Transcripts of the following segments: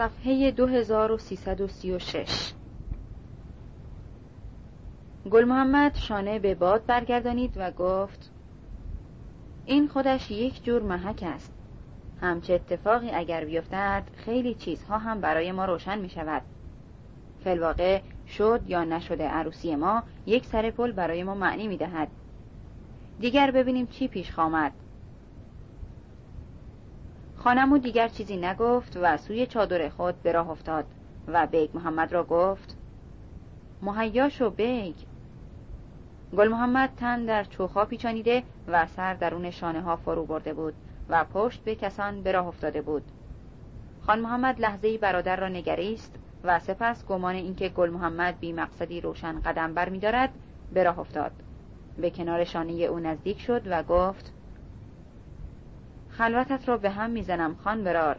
صفحه 2336 گل محمد شانه به باد برگردانید و گفت این خودش یک جور محک است. همچه اتفاقی اگر بیفتد خیلی چیزها هم برای ما روشن می شود. فلواقع شد یا نشده عروسی ما یک سر پل برای ما معنی می دهد. دیگر ببینیم چی پیش خواهد خان عمو دیگر چیزی نگفت و سوی چادر خود به راه افتاد و بیگ محمد را گفت مهیا شو بیگ. گل محمد تن در چوخا پیچانیده و سر درون شانه ها فرو برده بود و پشت به کسان به راه افتاده بود. خان محمد لحظه ای برادر را نگریست و سپس گمان اینکه گل محمد بی مقصدی روشن قدم بر می دارد به راه افتاد. به کنار شانه او نزدیک شد و گفت خلوتت را به هم می‌زنم خان برار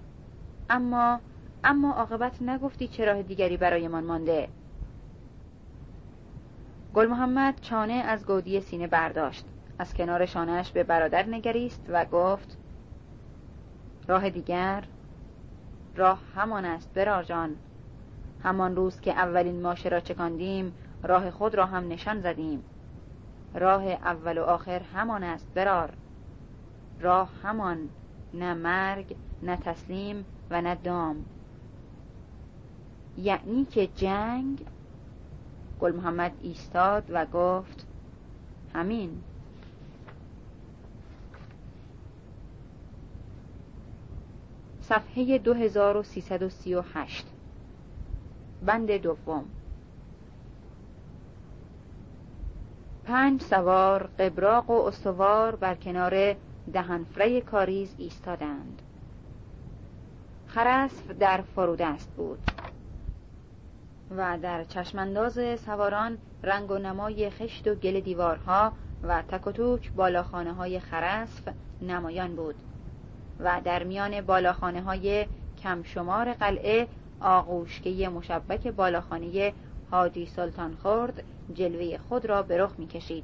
اما اما عاقبت نگفتی چه راه دیگری برایمان مانده. گل محمد چانه از گودی سینه برداشت. از کنار شانهش به برادر نگریست و گفت راه دیگر راه همان است برار جان. همان روز که اولین ماشه را چکاندیم راه خود را هم نشان زدیم. راه اول و آخر همان است برار. راه همان نه مرگ نه تسلیم و نه دام. یعنی که جنگ گل محمد ایستاد و گفت همین. صفحه 2338 بند دوم. پنج سوار قبراق و استوار بر کنار دهنفره کاریز ایستادند. خرسف در فرودست بود و در چشمانداز سواران رنگ و نمای خشت و گل دیوارها و تک و توک بالاخانه های خرسف نمایان بود و در میان بالاخانه های کمشمار قلعه آغوشگه مشبک بالاخانه حاجی سلطان خورد جلوه خود را به رخ می کشید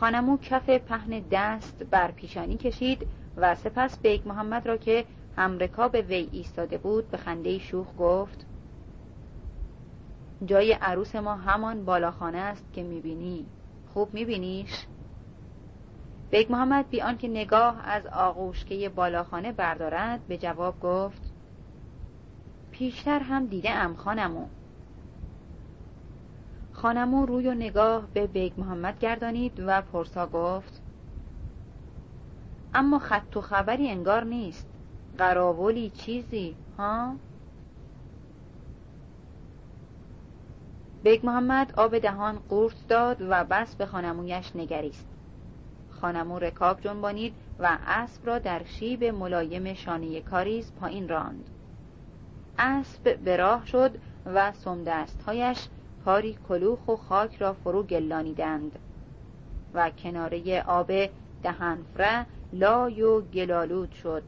خانمو کف پهن دست بر پیشانی کشید و سپس بیگ محمد را که همرکاب وی ایستاده بود به خنده شوخ گفت جای عروس ما همان بالاخانه است که می‌بینی خوب میبینیش؟ بیگ محمد بی آنکه نگاه از آغوشکه بالاخانه بردارد به جواب گفت پیشتر هم دیده ام خان عمو خان عمو روی و نگاه به بیگ محمد گردانید و پرسا گفت اما خط و خبری انگار نیست. قراولی چیزی ها؟ بیگ محمد آب دهان قورت داد و بس به خان عمویش نگریست. خان عمو رکاب جنبانید و اسب را در شیب ملایم شانه کاریز پایین راند. اسب به راه شد و سمدستهایش پاره ای کلوخ و خاک را فرو گلانیدند و کناره آب دهنفره لای و گلالود شد.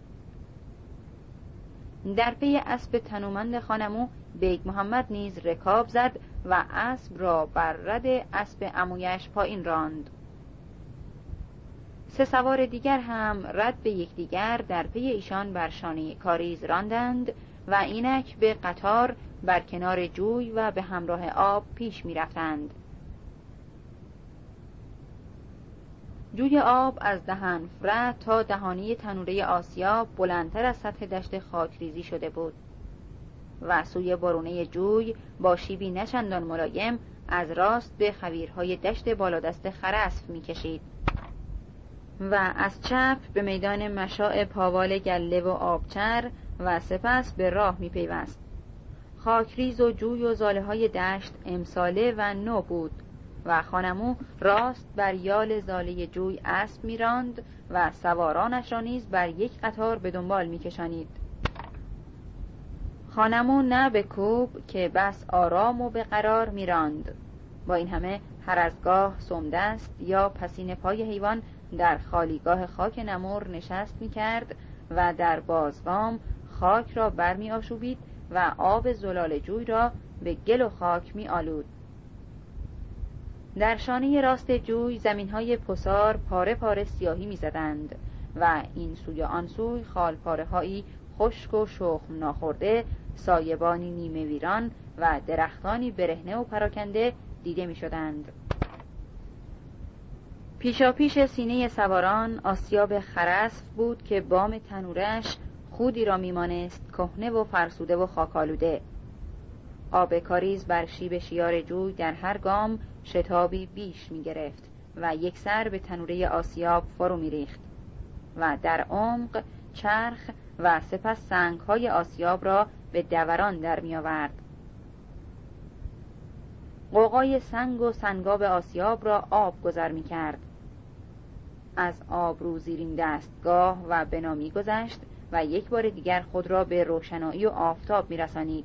در پی اسب تنومند خان عمو بیگ محمد نیز رکاب زد و اسب را بر رد اسب عمویش پایین راند. سه سوار دیگر هم رد به یکدیگر در پی ایشان بر شانه کاریز راندند و اینک به قطار بر کنار جوی و به همراه آب پیش می رفتند. جوی آب از دهن فره تا دهانی تنوره آسیا بلندتر از سطح دشت خاکریزی شده بود و سوی برونه جوی با شیبی نچندان ملایم از راست به خویرهای دشت بالادست خرسف می‌کشید و از چپ به میدان مشاع پاوال گله و آبچر و سپس به راه میپیوست خاکریز و جوی و زاله های دشت امساله و نو بود و خانمو راست بر یال زاله جوی اسب میراند و سوارانش را نیز بر یک قطار به دنبال میکشانید. خانمو نه به کوب که بس آرام و به قرار میراند. با این همه هر از گاه سمدست یا پسین پای حیوان در خالیگاه خاک نمور نشست می کرد و در بازگام خاک را برمی آشوبید و آب زلال جوی را به گل و خاک می آلود در شانه راست جوی زمین های پسار پاره پاره سیاهی می زدند و این سوی آن سوی خال پاره هایی خشک و شخم ناخورده سایبانی نیمه ویران و درختانی برهنه و پراکنده دیده می شدند. پیشا پیش سینه سواران آسیاب خرسف بود که بام تنورش خودی را میمانست کهنه و فرسوده و خاکالوده آب کاریز بر شیب شیار جوی در هر گام شتابی بیش می گرفت و یک سر به تنوره آسیاب فرو می ریخت و در عمق چرخ و سپس سنگ های آسیاب را به دوران در می آورد. قوقای سنگ و سنگاب آسیاب را آب گذر می کرد. از آب رو زیرین دستگاه و بنامی گذشت و یک بار دیگر خود را به روشنایی و آفتاب می رسانید.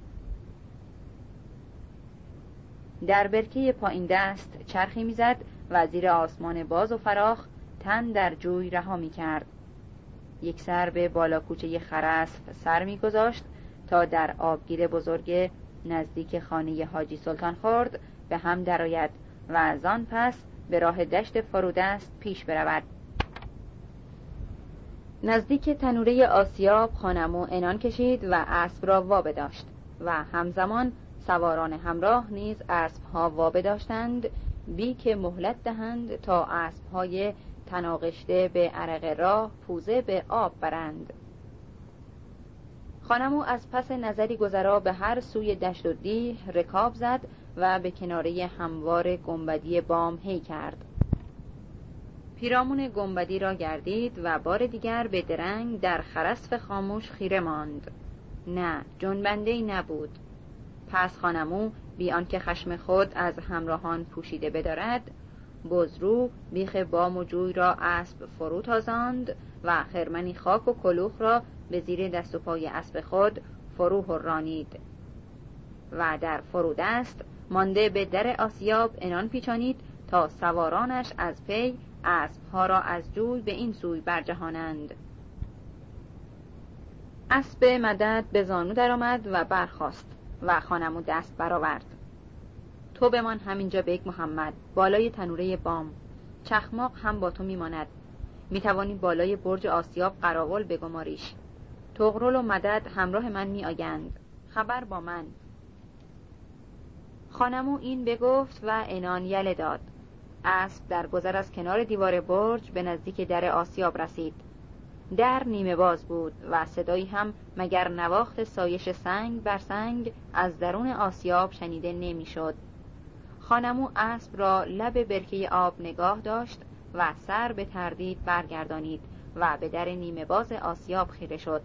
در برکه پایین دست چرخی می‌زد و زیر آسمان باز و فراخ تن در جوی رها می کرد. یک سر به بالا کوچه خرسف سر میگذاشت تا در آبگیر بزرگ نزدیک خانه حاجی سلطان خورد به هم درآید و از آن پس به راه دشت فرودست پیش برود نزدیک تنوره آسیاب خانمو انان کشید و اسب را وابه داشت و همزمان سواران همراه نیز اسبها وابه داشتند بی که مهلت دهند تا اسبهای تناقشته به عرق راه پوزه به آب برند. خانمو از پس نظری گذرا به هر سوی دشت و دیه رکاب زد و به کناره هموار گنبدی بام هی کرد. پیرامون گنبدی را گردید و بار دیگر به درنگ در خرسف خاموش خیره ماند. نه جنبنده ای نبود. پس خانمو بی آنکه خشم خود از همراهان پوشیده بدارد بزرو بیخ بام و جوی را اسب فرو تازاند و خرمنی خاک و کلوخ را به زیر دست و پای اسب خود فرو هرانید و در فرودست مانده به در آسیاب انان پیچانید تا سوارانش از پی اسبها را از جوی به این سوی برجهانند. اسب مدد به زانو درآمد و برخاست و خان عمو دست برآورد. تو بمان همینجا بیگ محمد بالای تنوره بام. چخماق هم با تو میماند. می‌توانی بالای برج آسیاب قراول بگماریش. طغرل و مدد همراه من میآیند. خبر با من. خان عمو این بگفت و عنان یله داد. اسب در گذر از کنار دیوار برج به نزدیک در آسیاب رسید. در نیمه باز بود و صدایی هم مگر نواخت سایش سنگ بر سنگ از درون آسیاب شنیده نمی‌شد. خانمو اسب را لب برکه آب نگاه داشت و سر به تردید برگردانید و به در نیمه باز آسیاب خیره شد.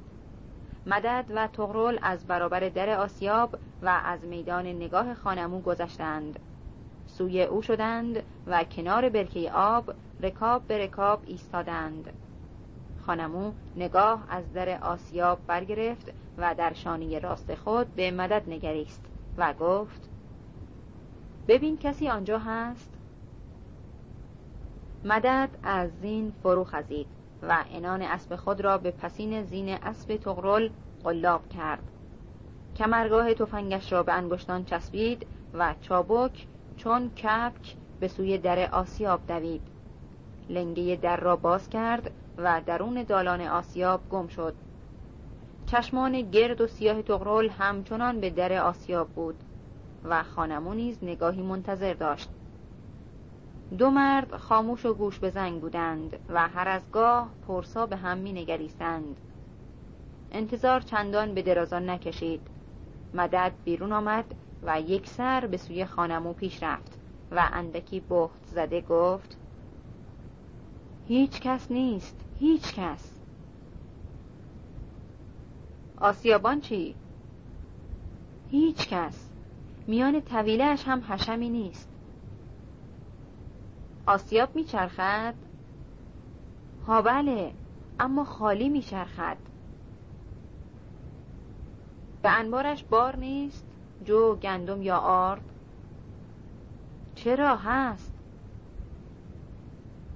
مدد و تغرل از برابر در آسیاب و از میدان نگاه خانمو گذشتند سوی او شدند و کنار برکه آب رکاب به رکاب ایستادند. خانمو نگاه از در آسیاب برگرفت و در شانی راست خود به مدد نگریست و گفت ببین کسی آنجا هست؟ مدد از زین فرو خزید و انان اسب خود را به پسین زین اسب تغرل قلاب کرد. کمرگاه تفنگش را به انگشتان چسبید و چابک چون کپک به سوی در آسیاب دوید. لنگه در را باز کرد و درون دالان آسیاب گم شد. چشمان گرد و سیاه تغرل همچنان به در آسیاب بود و خانمو نیز نگاهی منتظر داشت. دو مرد خاموش و گوش به زنگ بودند و هر از گاه پرسا به هم می نگریستند انتظار چندان به درازان نکشید. مدد بیرون آمد و یک سر به سوی خانمو پیش رفت و اندکی بخت زده گفت هیچ کس نیست هیچ کس. آسیابان چی؟ هیچ کس. میان طویلش هم حشمی نیست. آسیاب میچرخد؟ ها بله اما خالی میچرخد. به انبارش بار نیست؟ جو گندم یا آرد؟ چرا هست؟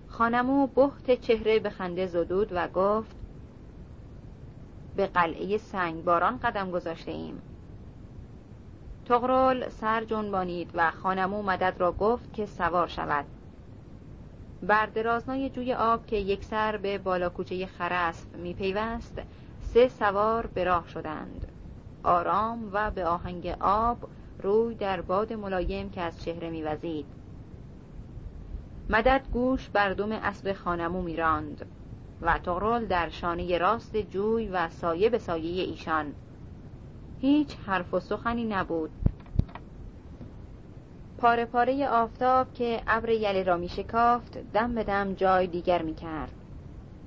خانمو بحت چهره به خنده زدود و گفت به قلعه سنگباران قدم گذاشته ایم. تغرل سر جنبانید و خانمو مدد را گفت که سوار شود. بر درازنای جوی آب که یک سر به بالا کوچه می پیوست سه سوار به راه شدند. آرام و به آهنگ آب روی در باد ملایم که از چهره میوزید. مدد گوش بر دم اسب خانمو میراند و تغرل در شانه راست جوی و سایه به سایه ایشان. هیچ حرف و سخنی نبود. پاره پاره آفتاب که ابر یلی را می شکافت دم به دم جای دیگر می کرد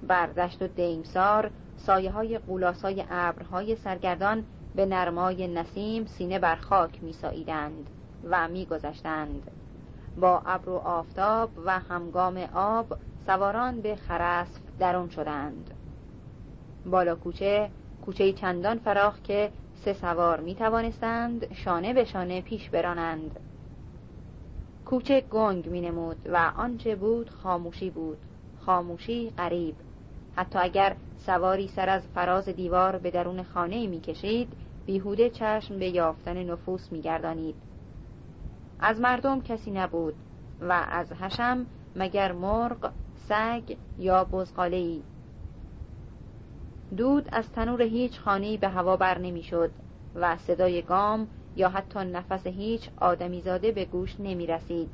بر دشت و دیمسار سایه های قولاسای ابرهای سرگردان به نرمای نسیم سینه بر خاک می ساییدند و می گذشتند. با ابر و آفتاب و همگام آب سواران به خرسف درون شدند. بالا کوچه کوچه چندان فراخ که سه سوار می توانستند شانه به شانه پیش برانند. کوچه گنگ می نمود و آنچه بود خاموشی بود. خاموشی قریب حتی اگر سواری سر از فراز دیوار به درون خانه می کشید بیهوده چشم به یافتن نفوس می گردانید. از مردم کسی نبود و از حشم مگر مرغ، سگ یا بزغاله ای. دود از تنور هیچ خانه‌ای به هوا بر نمی‌شد و صدای گام یا حتی نفس هیچ آدمیزاده به گوش نمی رسید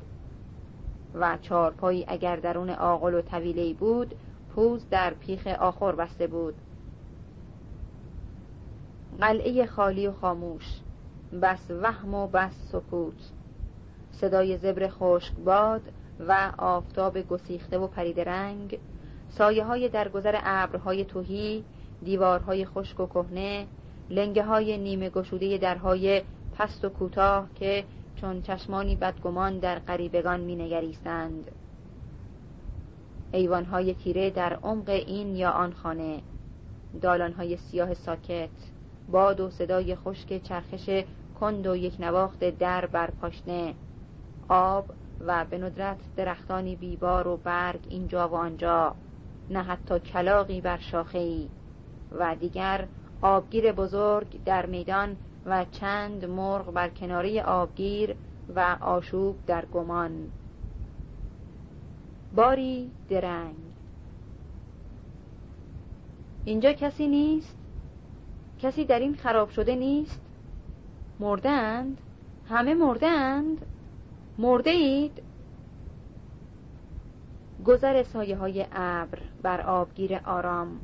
و چارپایی اگر درون آقل و طویله بود پوز در پیخ آخر بسته بود قلعه خالی و خاموش. بس وهم و بس سکوت. صدای زبر خشک باد و آفتاب گسیخته و پرید رنگ. سایه های درگذر ابرهای توهی دیوارهای خشک و کهنه لنگه های نیمه گشوده درهای پست و کوتاه که چون چشمانی بدگمان در قریبگان می نگریستند ایوانهای تیره در عمق این یا آن خانه. دالانهای سیاه ساکت. باد و صدای خشک چرخش کند و یک نواخت در بر پاشنه. آب و به ندرت درختانی بیبار و برگ اینجا و آنجا. نه حتی کلاقی بر شاخه و دیگر آبگیر بزرگ در میدان و چند مرغ بر کناری آبگیر و آشوب در گمان. باری درنگ. اینجا کسی نیست؟ کسی در این خراب شده نیست؟ مردند؟ همه مردند؟ مرده اید گذر سایه های ابر بر آبگیر آرام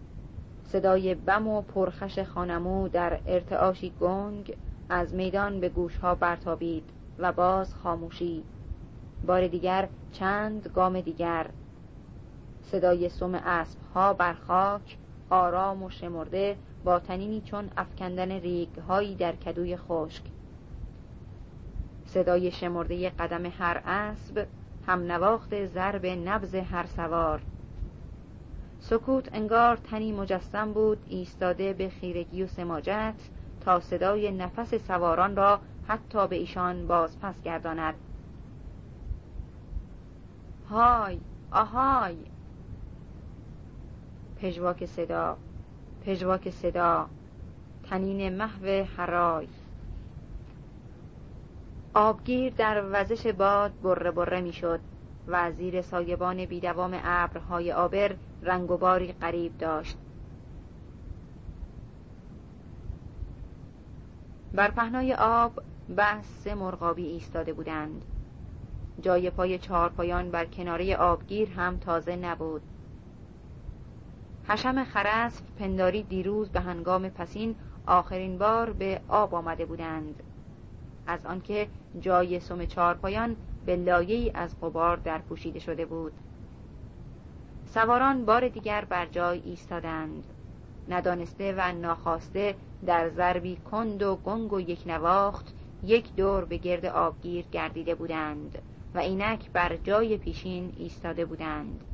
صدای بم و پرخش خانمو در ارتعاشی گنگ از میدان به گوشها برتابید و باز خاموشی. بار دیگر چند گام دیگر. صدای سم اسب ها بر خاک آرام و شمرده با تنینی چون افکندن ریگ هایی در کدوی خشک. صدای شمرده قدم هر اسب هم نواخت ضرب نبز هر سوار. سکوت انگار تنی مجسم بود ایستاده به خیرگی و سماجت تا صدای نفس سواران را حتی به ایشان باز پس گرداند. های آهای! پژواک صدا. پژواک صدا تنین محو حرای. آبگیر در وزش باد بره بره می‌شد و زیر سایبان بیدوام ابرهای آبر رنگ و باری قریب داشت. بر پهنای آب بس مرغابی ایستاده بودند. جای پای چهارپایان بر کناره آبگیر هم تازه نبود. حشم خرسف پنداری دیروز به هنگام پسین آخرین بار به آب آمده بودند. از آنکه جای سم چهارپایان به لایه از غبار در پوشیده شده بود. سواران بار دیگر بر جای ایستادند. ندانسته و ناخواسته در ضربی کند و گنگ و یک نواخت یک دور به گرد آبگیر گردیده بودند و اینک بر جای پیشین ایستاده بودند.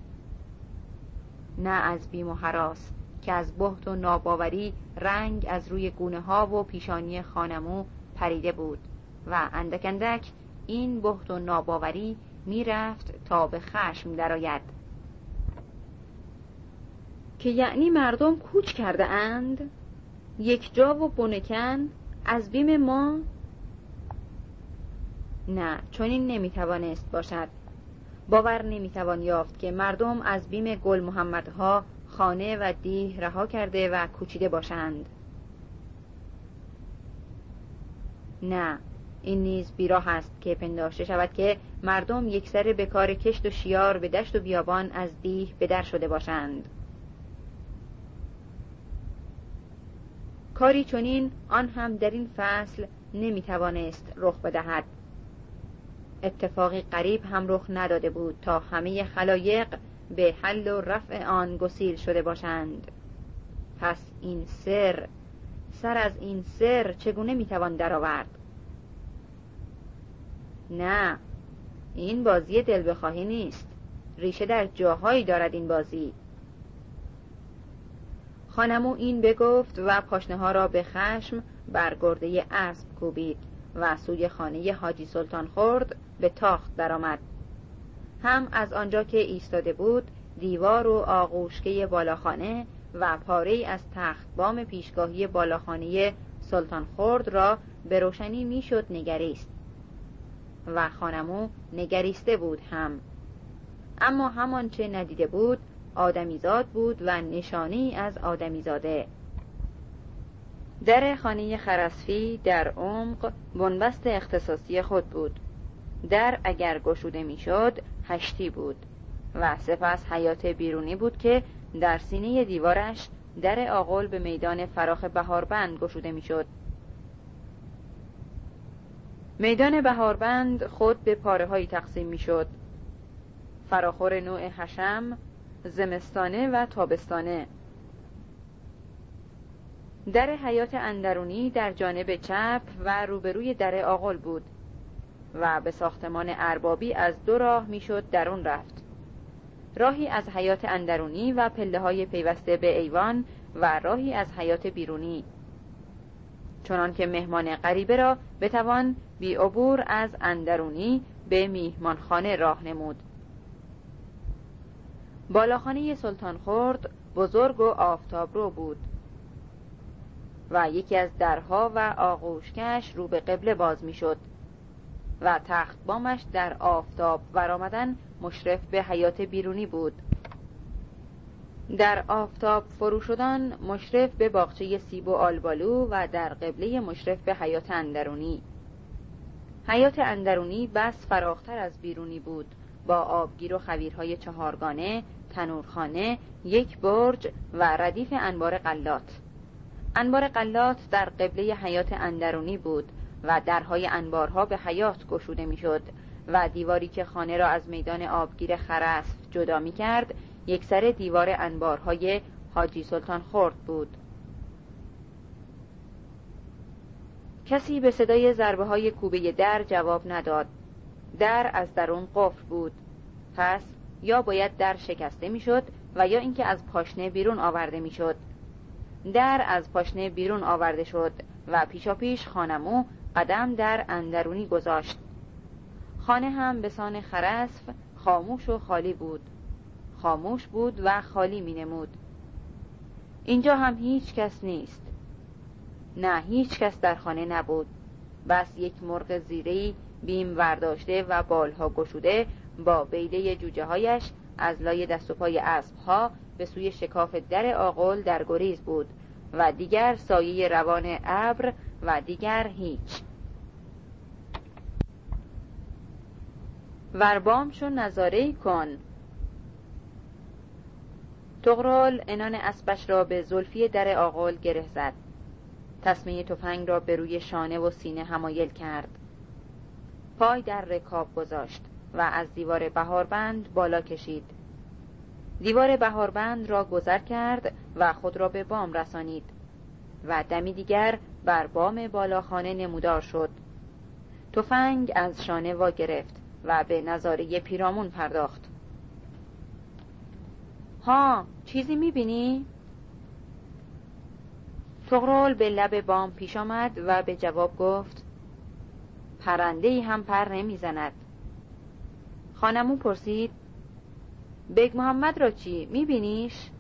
نه از بیم و حراس که از بهت و ناباوری رنگ از روی گونه ها و پیشانی خانمو پریده بود. و اندک اندک این بهت و ناباوری می‌رفت تا به خشم درآید. که یعنی مردم کوچ کرده اند؟ یک جا و بنکن از بیم ما؟ نه چون این نمی‌توانست باشد. باور نمی‌توان یافت که مردم از بیم گل محمدها خانه و دیه رها کرده و کوچیده باشند. نه این نیز بیراه است که پنداشته شود که مردم یکسره به کار کشت و شیار به دشت و بیابان از دیه به در شده باشند. کاری چنین آن هم در این فصل نمی توانست رخ بدهد. اتفاقی قریب هم رخ نداده بود تا همه خلایق به حل و رفع آن گسیل شده باشند. پس این سر سر از این سر چگونه می‌توان درآورد؟ نه این بازی دل بخواهی نیست. ریشه در جاهایی دارد این بازی. خانمو این بگفت و پاشنه ها را به خشم بر گرده اسب کوبید. و سوی خانه حاجی سلطان خورد به تاخت درآمد. هم از آنجا که ایستاده بود دیوار و آغوشکه بالاخانه و پاره از تخت بام پیشگاهی بالاخانه سلطان خورد را به روشنی می‌شد نگریست و خانمو نگریسته بود هم. اما همان چه ندیده بود آدمیزاد بود و نشانی از آدمیزاده. در خانه خرسفی در عمق بنبست اختصاصی خود بود. در اگر گشوده می‌شد هشتی بود و سپس حیات بیرونی بود که در سینه دیوارش در آغل به میدان فراخ بهاربند گشوده می‌شد. میدان بهاربند خود به پاره هایی تقسیم می‌شد. فراخور نوع حشم زمستانه و تابستانه. در حیات اندرونی در جانب چپ و روبروی در آغل بود و به ساختمان اربابی از دو راه می‌شد درون رفت. راهی از حیات اندرونی و پله های پیوسته به ایوان و راهی از حیات بیرونی. چنان که مهمان غریبه را بتوان بی عبور از اندرونی به میهمانخانه راه نمود. بالاخانه سلطان خورد بزرگ و آفتابرو بود. و یکی از درها و آغوشکش رو به قبله باز می‌شد و تخت بامش در آفتاب ورآمدن مشرف به حیات بیرونی بود. در آفتاب فرو شدن مشرف به باغچه سیب و آلبالو و در قبله مشرف به حیات اندرونی. حیات اندرونی بس فراختر از بیرونی بود. با آبگیر و خویرهای چهارگانه تنورخانه یک برج و ردیف انبار قلات انبار قلات در قبله حیات اندرونی بود و درهای انبارها به حیات گشوده می‌شد و دیواری که خانه را از میدان آبگیر خرسف جدا می کرد یک سر دیوار انبارهای حاجی سلطان خورد بود. کسی به صدای ضربه های کوبه در جواب نداد. در از درون قفل بود. پس یا باید در شکسته می‌شد و یا اینکه از پاشنه بیرون آورده می‌شد. در از پاشنه بیرون آورده شد و پیشا پیش خانمو قدم در اندرونی گذاشت. خانه هم به سان خرسف خاموش و خالی بود. خاموش بود و خالی می نمود. اینجا هم هیچ کس نیست. نه هیچ کس در خانه نبود. بس یک مرغ زیری بیم ورداشته و بالها گشوده با بیله جوجه هایش از لای دست و پای اسب ها به سوی شکاف در آقل در گریز بود و دیگر سایه روان ابر و دیگر هیچ. وربام شو نظاره کن. تغرال انان اسبش را به زلفی در آقل گره زد. تصمیه تفنگ را به روی شانه و سینه همایل کرد. پای در رکاب گذاشت و از دیوار بهاربند بالا کشید. دیوار بهاربند را گذر کرد و خود را به بام رسانید و دمی دیگر بر بام بالاخانه نمودار شد. تفنگ از شانه وا گرفت و به نظاره پیرامون پرداخت. ها چیزی می‌بینی؟ تغرال به لب بام پیش آمد و به جواب گفت پرنده هم پر نمی‌زند. خانمون پرسید بگ محمد را چی میبینیش؟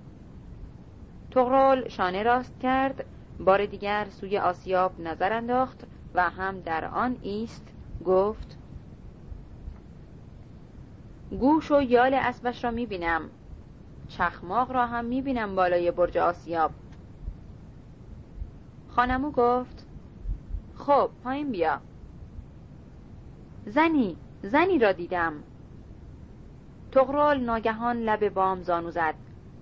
تغرال شانه راست کرد بار دیگر سوی آسیاب نظر انداخت و هم در آن ایست گفت گوش و یال اسبش را می‌بینم. چخماق را هم می‌بینم بالای برج آسیاب. خانمو گفت خب پایین بیا. زنی زنی را دیدم. تغرال ناگهان لب بام زانو زد.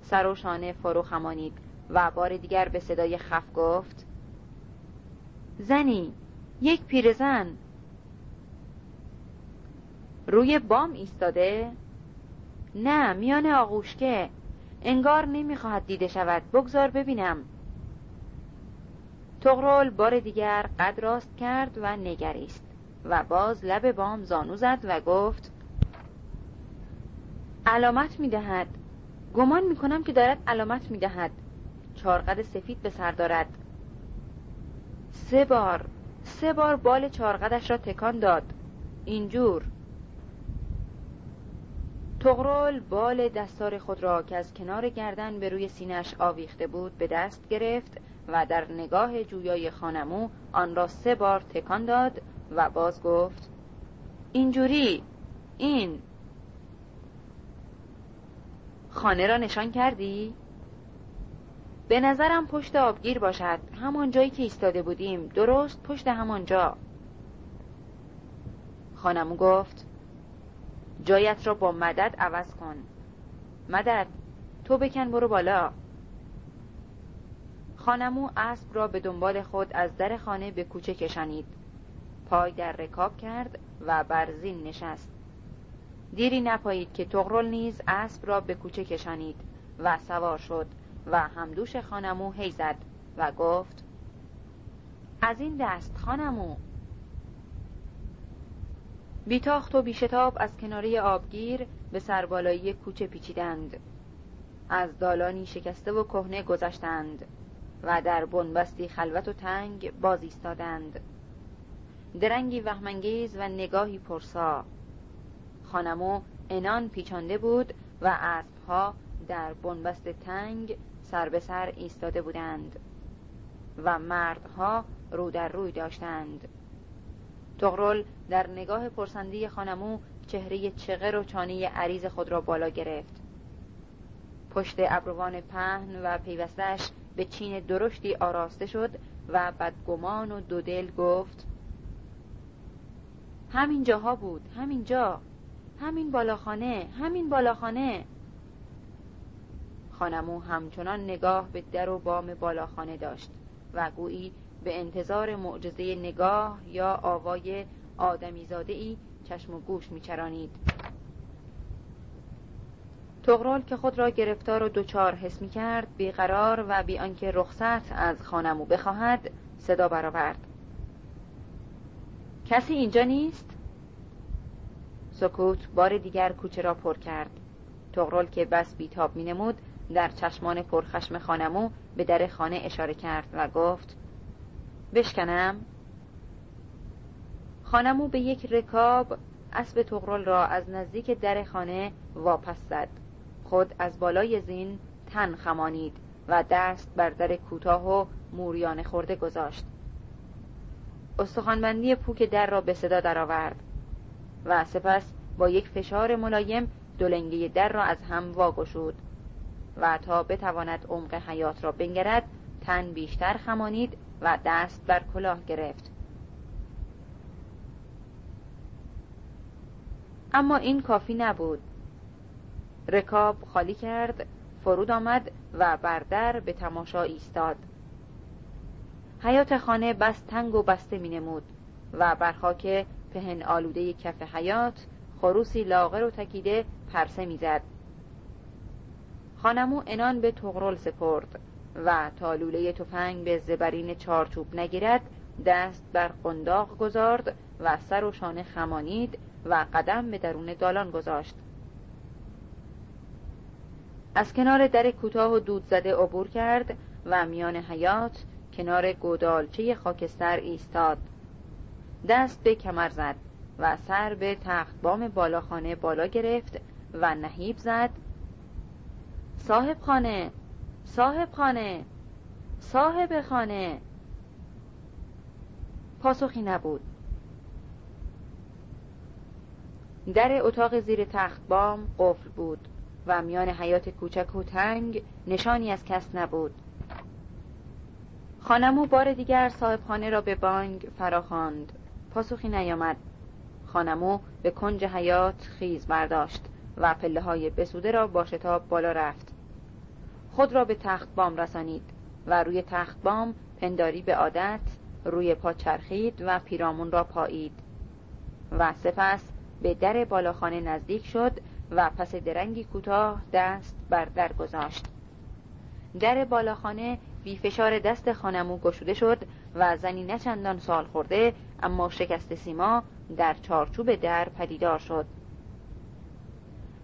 سر و شانه فرو خمانید و بار دیگر به صدای خف گفت زنی یک پیرزن. روی بام ایستاده؟ نه میان آغوشکه. انگار نمی‌خواهد دیده شود. بگذار ببینم. تغرل بار دیگر قد راست کرد و نگریست و باز لب بام زانو زد و گفت علامت می‌دهد. گمان می‌کنم که دارد علامت می‌دهد. چارقد سفید به سر دارد. سه بار سه بار بال چارقدش را تکان داد. اینجور. تغرل بال دستار خود را که از کنار گردن به روی سینش آویخته بود به دست گرفت و در نگاه جویای خانمو آن را سه بار تکان داد و باز گفت اینجوری این خانه را نشان کردی؟ به نظرم پشت آبگیر باشد. همان جایی که ایستاده بودیم. درست پشت همانجا خانمو گفت جایت را با مدد عوض کن. مدد تو بکن برو بالا. خانمو اسب را به دنبال خود از در خانه به کوچه کشانید. پای در رکاب کرد و بر زین نشست. دیری نپایید که تغرل نیز اسب را به کوچه کشانید و سوار شد و همدوش خانمو هی زد و گفت از این دست خانمو. بیتاخت و بیشتاب از کناری آبگیر به سربالایی کوچه پیچیدند. از دالانی شکسته و کهنه گذشتند و در بنبستی خلوت و تنگ باز ایستادند درنگی وهمانگیز و نگاهی پرسا. خانمو انان پیچانده بود و اسبها در بنبست تنگ سر به سر ایستاده بودند و مردها رو در روی داشتند. تغرل در نگاه پرسندی خانمو چهره چغر و چانه عریض خود را بالا گرفت. پشت ابروان پهن و پیوستش به چین درشتی آراسته شد و بدگمان و دودل گفت همین جاها بود همین جا همین بالاخانه همین بالاخانه. خانمو همچنان نگاه به در و بام بالاخانه داشت و گویی به انتظار معجزه نگاه یا آوای آدمیزاده ای چشم و گوش میچرانید. تغرال که خود را گرفتار و دوچار حس می کرد بیقرار و بی آنکه رخصت از خانمو بخواهد صدا برآورد. کسی اینجا نیست؟ سکوت بار دیگر کوچه را پر کرد. تغرل که بس بیتاب می نمود در چشمان پرخشم خانمو به در خانه اشاره کرد و گفت بشکنم؟ خانمو به یک رکاب اسب تغرل را از نزدیک در خانه واپس زد. خود از بالای زین تن خمانید و دست بر در کوتاه و موریان خورده گذاشت. استخوانبندی پوک در را به صدا درآورد. و سپس با یک فشار ملایم دولنگه در را از هم واگشود و تا بتواند عمق حیات را بنگرد تن بیشتر خمانید و دست بر کلاه گرفت. اما این کافی نبود. رکاب خالی کرد فرود آمد و بر در به تماشا ایستاد. حیات خانه بس تنگ و بسته می نمود و بر خاک پهن آلوده کف حیات خروسی لاغر و تکیده پرسه می‌زد. خانمو انان به تغرل سپرد و تا لوله تفنگ به زبرین چارچوب نگیرد دست بر قنداق گذارد و سر و شانه خمانید و قدم به درون دالان گذاشت. از کنار در کوتاه و دود زده عبور کرد و میان حیات کنار گودالچه خاکستر ایستاد. دست به کمر زد و سر به تخت بام بالاخانه بالا گرفت و نهیب زد. صاحب خانه صاحب خانه صاحب خانه. پاسخی نبود. در اتاق زیر تخت بام قفل بود و میان حیات کوچک و تنگ نشانی از کس نبود. خانمو بار دیگر صاحبخانه را به بانگ فراخواند. پاسخی نیامد. خانمو به کنج حیات خیز برداشت و پله های بسوده را با شتاب بالا رفت. خود را به تخت بام رسانید و روی تخت بام پنداری به عادت روی پا چرخید و پیرامون را پایید. و سپس به در بالاخانه نزدیک شد و پس درنگی کوتاه دست بر در گذاشت. در بالاخانه بی فشار دست خانمو گشوده شد و زنی نچندان سال خورده اما شکست سیما در چارچوب در پدیدار شد.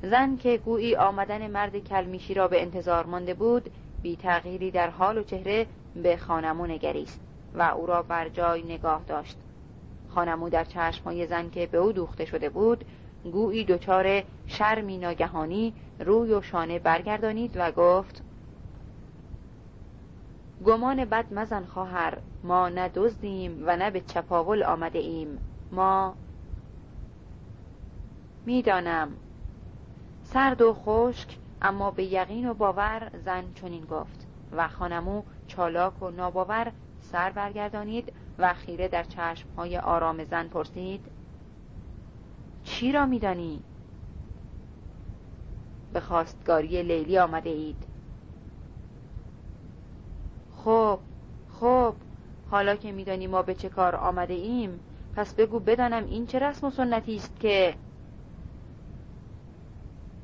زن که گویی آمدن مرد کلمیشی را به انتظار مانده بود بی تغییری در حال و چهره به خانمو نگریست و او را بر جای نگاه داشت. خانمو در چشمهای زن که به او دوخته شده بود گویی دچار شرمی ناگهانی روی و شانه برگردانید و گفت گمان بد مزن خواهر ما نه دزدیم و نه به چپاول آمده ایم. ما می‌دانم. سرد و خشک اما به یقین و باور زن چنین گفت و خانمو چالاک و ناباور سر برگردانید و خیره در چشمهای آرام زن پرسید چی را میدانی؟ به خواستگاری لیلی آمده اید. خب خب حالا که میدانی ما به چه کار آمده ایم پس بگو بدانم این چه رسم و سنتی است که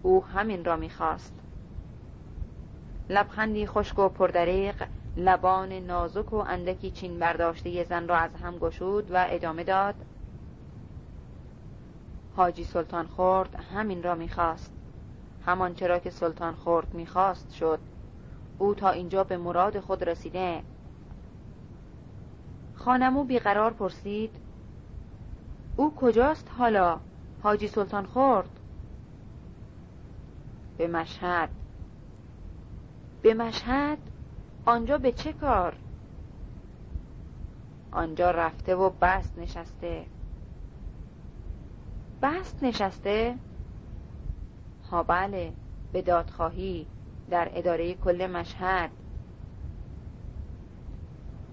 او همین را می‌خواست. لبخندی خشک و پردریق لبان نازک و اندکی چین برداشته زن را از هم گشود و ادامه داد. حاجی سلطان خورد همین را می‌خواست. همان چرا که سلطان خورد می‌خواست شد. او تا اینجا به مراد خود رسیده. خانمو بیقرار پرسید او کجاست حالا؟ حاجی سلطان خورد. به مشهد. به مشهد؟ آنجا به چه کار؟ آنجا رفته و بست نشسته. بست نشسته؟ ها بله به دادخواهی. در اداره کل مشهد.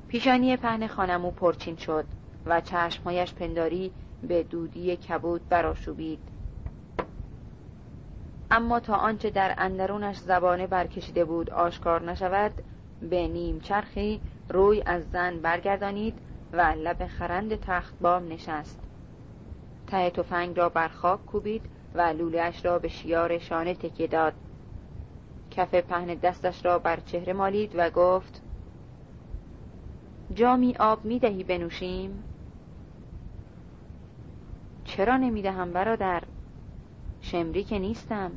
پیشانی پهن خانمو پرچین شد و چشمهایش پنداری به دودی کبود براشوبید اما تا آنچه در اندرونش زبانه برکشیده بود آشکار نشود به نیم چرخی روی از زن برگردانید و لب خرند تخت بام نشست. ته تفنگ را بر خاک کوبید و لولهاش را به شیار شانه تکیه داد. کف پهن دستش را بر چهره مالید و گفت جامی آب می دهی بنوشیم؟ چرا نمی دهم برادر؟ شمری که نیستم.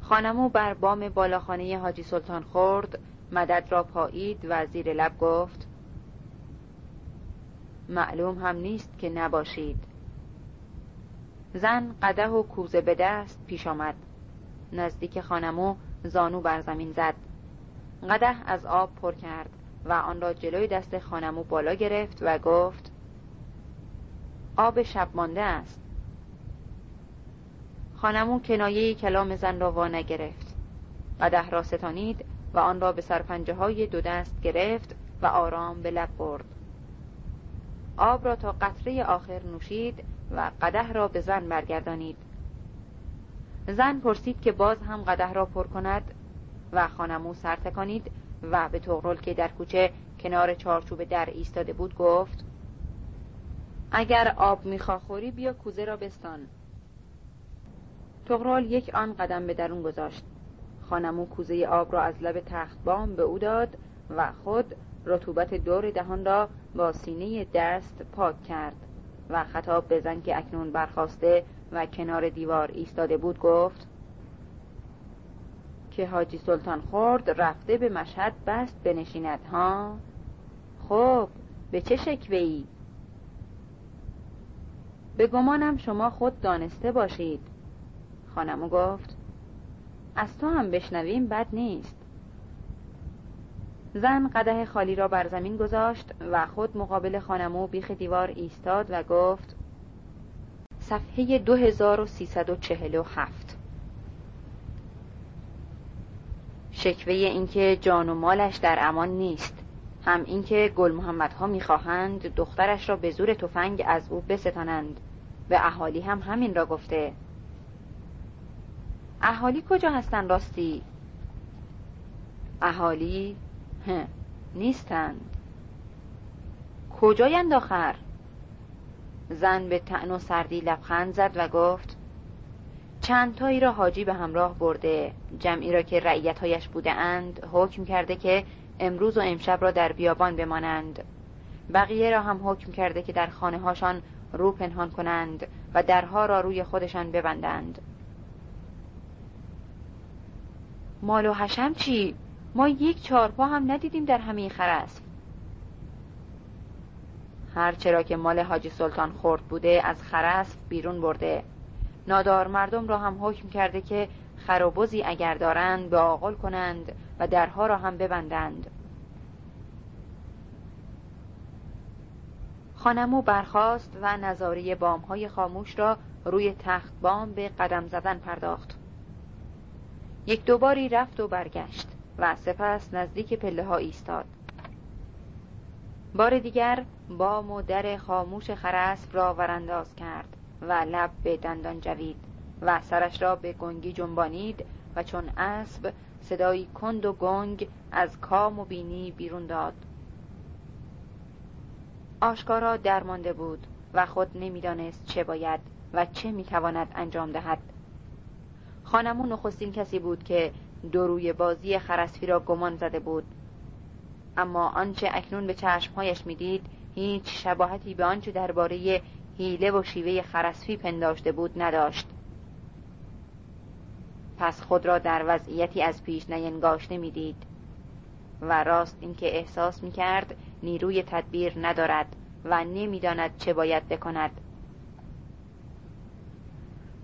خانمو بر بام بالاخانه حاجی سلطان خورد مدد را پایید و زیر لب گفت معلوم هم نیست که نباشید. زن قده و کوزه به دست پیش آمد. نزدیک خانمو زانو بر زمین زد. قده از آب پر کرد و آن را جلوی دست خانمو بالا گرفت و گفت آب شب مانده است. خانمو کنایه کلام زن را وا نگرفت. قده را ستانید و آن را به سرپنجه های دو دست گرفت و آرام به لب برد. آب را تا قطره آخر نوشید و قده را به زن برگردانید. زن پرسید که باز هم قده را پر کند و خانمو سر تکانید و به تغرل که در کوچه کنار چارچوب در ایستاده بود گفت اگر آب می‌خواهی بیا کوزه را بستان. تغرال یک آن قدم به درون گذاشت. خانمو کوزه آب را از لب تخت بام به او داد و خود رطوبت دور دهان را با سینه دست پاک کرد. و خطاب به زن که اکنون برخواسته و کنار دیوار ایستاده بود گفت که حاجی سلطان خورد رفته به مشهد بست بنشیند ها؟ خب به چه شکوه ای به گمانم شما خود دانسته باشید خانمو گفت. از تو هم بشنویم بد نیست. زن قده خالی را بر زمین گذاشت و خود مقابل خانمو بیخ دیوار ایستاد و گفت صفحه 2347 شکوه اینکه جان و مالش در امان نیست هم اینکه گل محمد ها می‌خواهند دخترش را به زور تفنگ از او بستانند و اهالی هم همین را گفته. اهالی کجا هستند راستی؟ اهالی نیستند کجایند آخر؟ زن به تن و سردی لبخند زد و گفت چند تایی را حاجی به همراه برده جمعی را که رعیتهایش بوده اند حکم کرده که امروز و امشب را در بیابان بمانند. بقیه را هم حکم کرده که در خانه هاشان رو پنهان کنند و درها را روی خودشان ببندند. مال و حشم چی؟ ما یک چارپا هم ندیدیم در همه خرسف هر چرا که مال حاجی سلطان خورد بوده از خرسف بیرون برده. نادار مردم را هم حکم کرده که خرابوزی اگر دارند به آقل کنند و درها را هم ببندند. خانمو برخاست و نظاره بامهای خاموش را روی تخت بام به قدم زدن پرداخت. یک دوباری رفت و برگشت. و سپس نزدیک پله ها ایستاد. بار دیگر بام و در خاموش خرسب را ورانداز کرد و لب به دندان جوید و سرش را به گنگی جنبانید و چون اسب صدایی کند و گنگ از کام و بینی بیرون داد. آشکارا درمانده بود و خود نمی‌دانست چه باید و چه می‌تواند انجام دهد. خانمون نخستین کسی بود که دروی بازی خرسفی را گمان زده بود. اما آنچه اکنون به چشمهایش می‌دید هیچ شباهتی به آنچه درباره حیله و شیوه خرسفی پنداشته بود نداشت. پس خود را در وضعیتی از پیش نینگاشته می‌دید و راست اینکه احساس می‌کرد نیروی تدبیر ندارد و نمی‌داند چه باید بکند.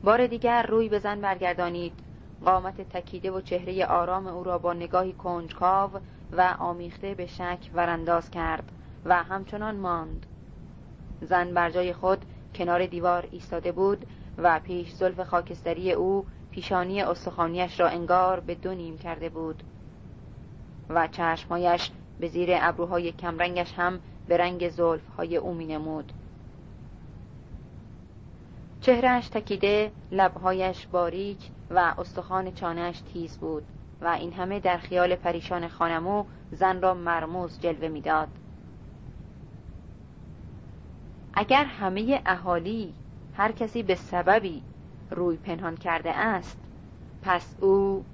بار دیگر روی به زن برگردانید. قامت تکیده و چهره آرام او را با نگاهی کنجکاو و آمیخته به شک ورانداز کرد و همچنان ماند. زن بر جای خود کنار دیوار ایستاده بود و پیش زلف خاکستری او پیشانی استخانیش را انگار به دو نیم کرده بود و چشمهایش به زیر ابروهای کمرنگش هم به رنگ های او می نمود چهرهش تکیده لبهایش باریک و استخوان چانهش تیز بود و این همه در خیال پریشان خانمو زن را مرموز جلوه می‌داد. اگر همه اهالی هر کسی به سببی روی پنهان کرده است پس او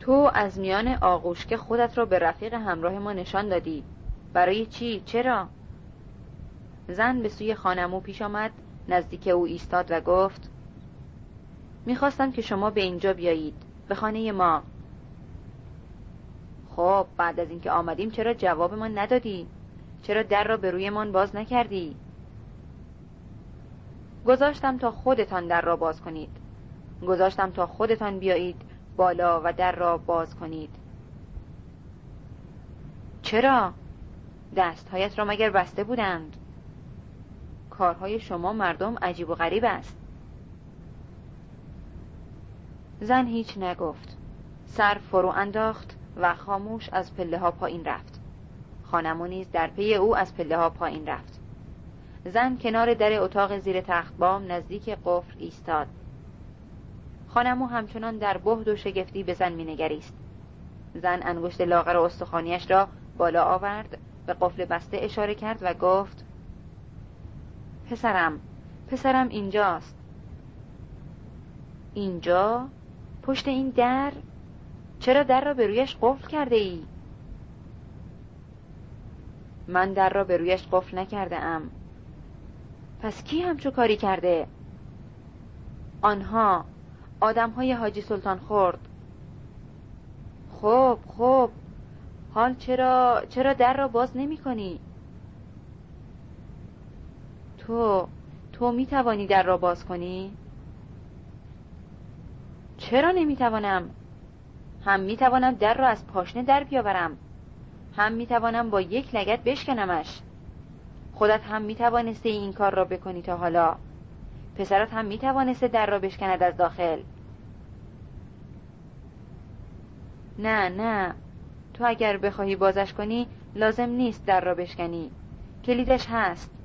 تو از میان آغوشک خودت را به رفیق همراه ما نشان دادی برای چی؟ چرا؟ زن به سوی خانمو پیش آمد نزدیک او ایستاد و گفت می‌خواستم که شما به اینجا بیایید به خانه ما خب بعد از اینکه آمدیم چرا جواب ما ندادی؟ چرا در را به رویمان باز نکردی؟ گذاشتم تا خودتان در را باز کنید گذاشتم تا خودتان بیایید بالا و در را باز کنید چرا؟ دستهایت را مگر بسته بودند؟ کارهای شما مردم عجیب و غریب است. زن هیچ نگفت. سر فرو انداخت و خاموش از پله ها پایین رفت. خانمو نیز در پی او از پله ها پایین رفت. زن کنار در اتاق زیر تخت بام نزدیک قفل ایستاد. خانمو همچنان در بهد و شگفتی به زن مینگریست. زن انگشت لاغر و استخانیش را بالا آورد به قفل بسته اشاره کرد و گفت پسرم پسرم اینجاست اینجا پشت این در چرا در را به رویش قفل کرده ای؟ من در را به رویش قفل نکرده ام پس کی همچو کاری کرده؟ آنها آدم های حاجی سلطان خورد خب خب حال چرا چرا در را باز نمی کنی؟ تو تو می توانی در را باز کنی؟ چرا نمی توانم؟ هم می توانم در را از پاشنه در بیاورم. هم می توانم با یک لگت بشکنمش. خودت هم می توانسته این کار را بکنی تا حالا. پسرت هم می توانسته در را بشکند از داخل. نه نه. تو اگر بخواهی بازش کنی لازم نیست در را بشکنی. کلیدش هست.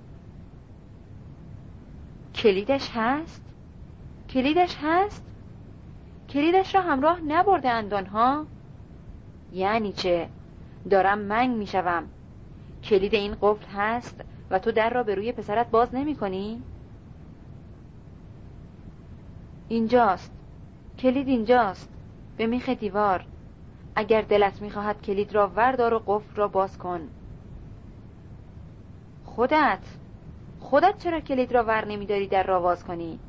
کلیدش هست؟ کلیدش هست؟ کلیدش را همراه نبرده اندانها؟ یعنی چه؟ دارم منگ می‌شوم کلید این قفل هست و تو در را به روی پسرت باز نمی کنی؟ اینجاست کلید اینجاست به میخ دیوار اگر دلت می‌خواهد کلید را وردار و قفل را باز کن خودت خودت چرا کلید را ور نمیداری در را باز کنی؟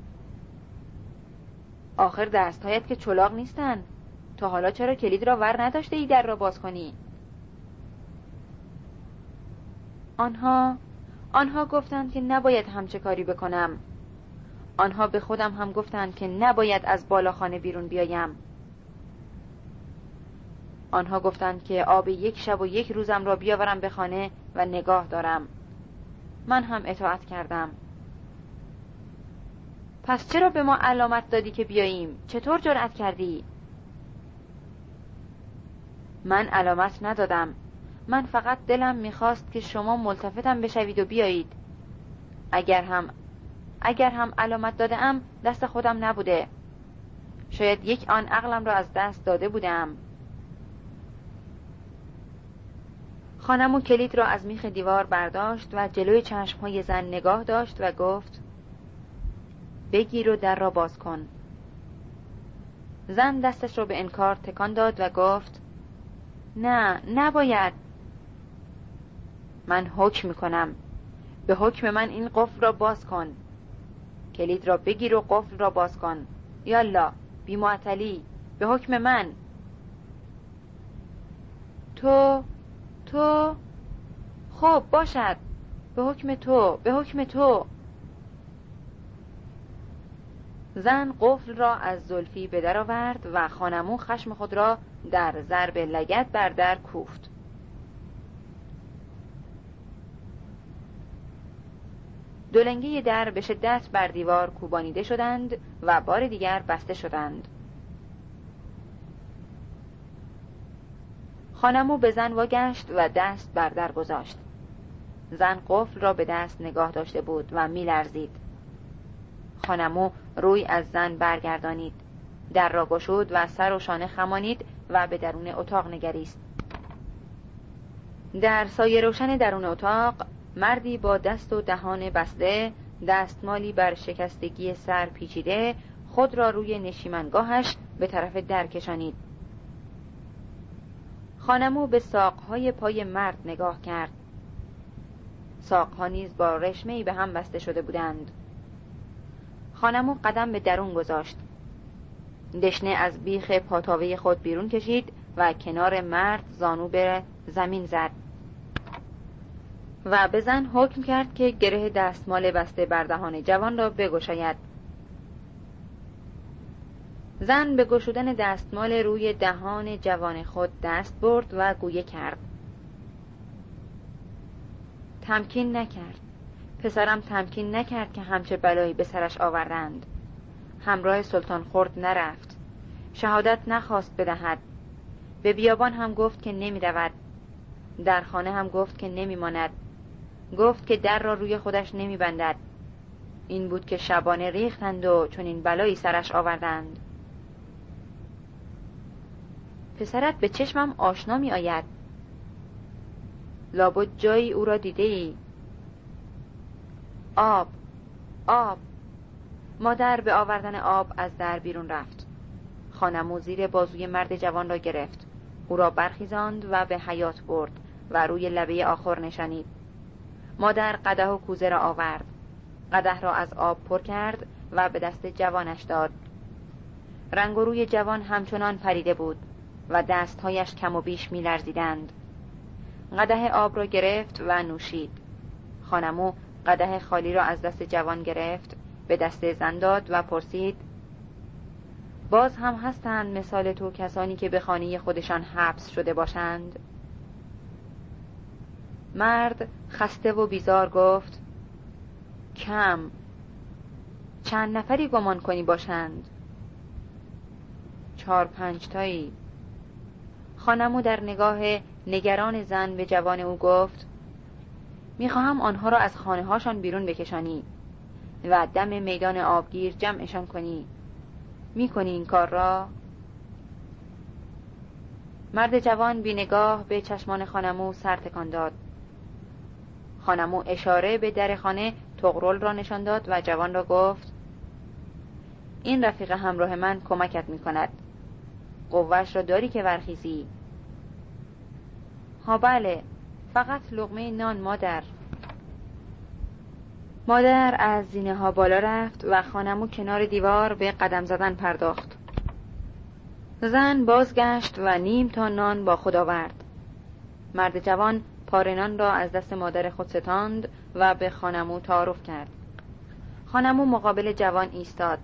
آخر دستهایت که چلاق نیستن. تا حالا چرا کلید را ور نداشته ای در را باز کنی؟ آنها آنها گفتند که نباید همچه کاری بکنم. آنها به خودم هم گفتند که نباید از بالاخانه بیرون بیایم. آنها گفتند که آب یک شب و یک روزم را بیاورم به خانه و نگاه دارم. من هم اطاعت کردم. پس چرا به ما علامت دادی که بیاییم؟ چطور جرأت کردی؟ من علامت ندادم. من فقط دلم می‌خواست که شما ملتفتم بشوید و بیایید. اگر هم اگر هم علامت داده دست خودم نبوده. شاید یک آن عقلم را از دست داده بودم. خانم و کلید را از میخ دیوار برداشت و جلوی چشمهای زن نگاه داشت و گفت بگیر و در را باز کن. زن دستش را به انکار تکان داد و گفت نه نباید. من حکم می‌کنم. به حکم من این قفل را باز کن. کلید را بگیر و قفل را باز کن. یالا بی معطلی به حکم من. تو تو خب باشد. به حکم تو به حکم تو. زن قفل را از زلفی به در آورد و خانمو خشم خود را در ضرب لگت بر در کوفت. دولنگی در به شدت بر دیوار کوبانیده شدند و بار دیگر بسته شدند. خانمو به زن واگشت و دست بر در گذاشت. زن قفل را به دست نگاه داشته بود و میلرزید. خانمو روی از زن برگردانید. در را گشود و سر و شانه خمانید و به درون اتاق نگریست. در سایه روشن درون اتاق مردی با دست و دهان بسته دستمالی بر شکستگی سر پیچیده خود را روی نشیمنگاهش به طرف در کشانید. خانمو به ساقهای پای مرد نگاه کرد. ساقها نیز با رشمه به هم بسته شده بودند. خانمو قدم به درون گذاشت. دشنه از بیخ پاتاوی خود بیرون کشید و کنار مرد زانو به زمین زد. و به زن حکم کرد که گره دستمال بسته بردهان جوان را بگشاید. زن به گشودن دستمال روی دهان جوان خود دست برد و گویه کرد. تمکین نکرد. پسرم تمکین نکرد که همچه بلایی به سرش آوردند همراه سلطان خورد نرفت. شهادت نخواست بدهد. به بیابان هم گفت که نمی رود. در خانه هم گفت که نمی ماند. گفت که در را روی خودش نمی بندد. این بود که شبانه ریختند و چون این بلایی سرش آوردند. پسرت به چشمم آشنا می آید لابد جایی او را دیده ای آب آب. مادر به آوردن آب از در بیرون رفت. خانمو زیر بازوی مرد جوان را گرفت. او را برخیزاند و به حیات برد و روی لبه آخر نشانید. مادر قده و کوزه را آورد. قده را از آب پر کرد و به دست جوانش داد. رنگ و روی جوان همچنان پریده بود. و دستهایش کم و بیش می لرزیدند. قده آب را گرفت و نوشید. خانمو قده خالی را از دست جوان گرفت به دست زن داد و پرسید باز هم هستند مثال تو کسانی که به خانه خودشان حبس شده باشند؟ مرد خسته و بیزار گفت کم چند نفری گمان کنی باشند؟ چهار پنج تایی. خانمو در نگاه نگران زن به جوان او گفت می‌خواهم آنها را از خانه هاشان بیرون بکشانی و دم میدان آبگیر جمعشان کنی. می‌کنی این کار را؟ مرد جوان بی نگاه به چشمان خانمو سر تکان داد. خانمو اشاره به در خانه تغرل را نشان داد و جوان را گفت این رفیق همراه من کمکت می کند قوش را داری که ورخیزی ها بله فقط لغمه نان مادر. مادر از زینه ها بالا رفت و خانمو کنار دیوار به قدم زدن پرداخت. زن بازگشت و نیم تا نان با خود آورد. مرد جوان پارنان را از دست مادر خود ستاند و به خانمو تعارف کرد. خانمو مقابل جوان ایستاد.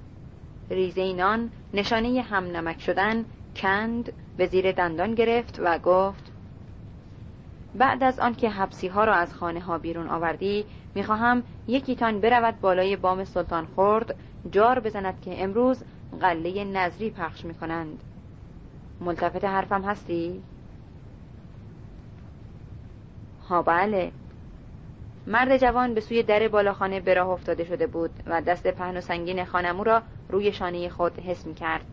ریزه نان نشانه هم نمک شدن کند به زیر دندان گرفت و گفت بعد از آنکه حبسی ها را از خانه ها بیرون آوردی می‌خواهم یکیتان برود بالای بام سلطان خورد جار بزند که امروز قله نظری پخش می‌کنند. ملتفت حرفم هستی؟ ها بله. مرد جوان به سوی در بالاخانه به راه افتاده شده بود و دست پهن و سنگین خانمو را روی شانه خود حس می کرد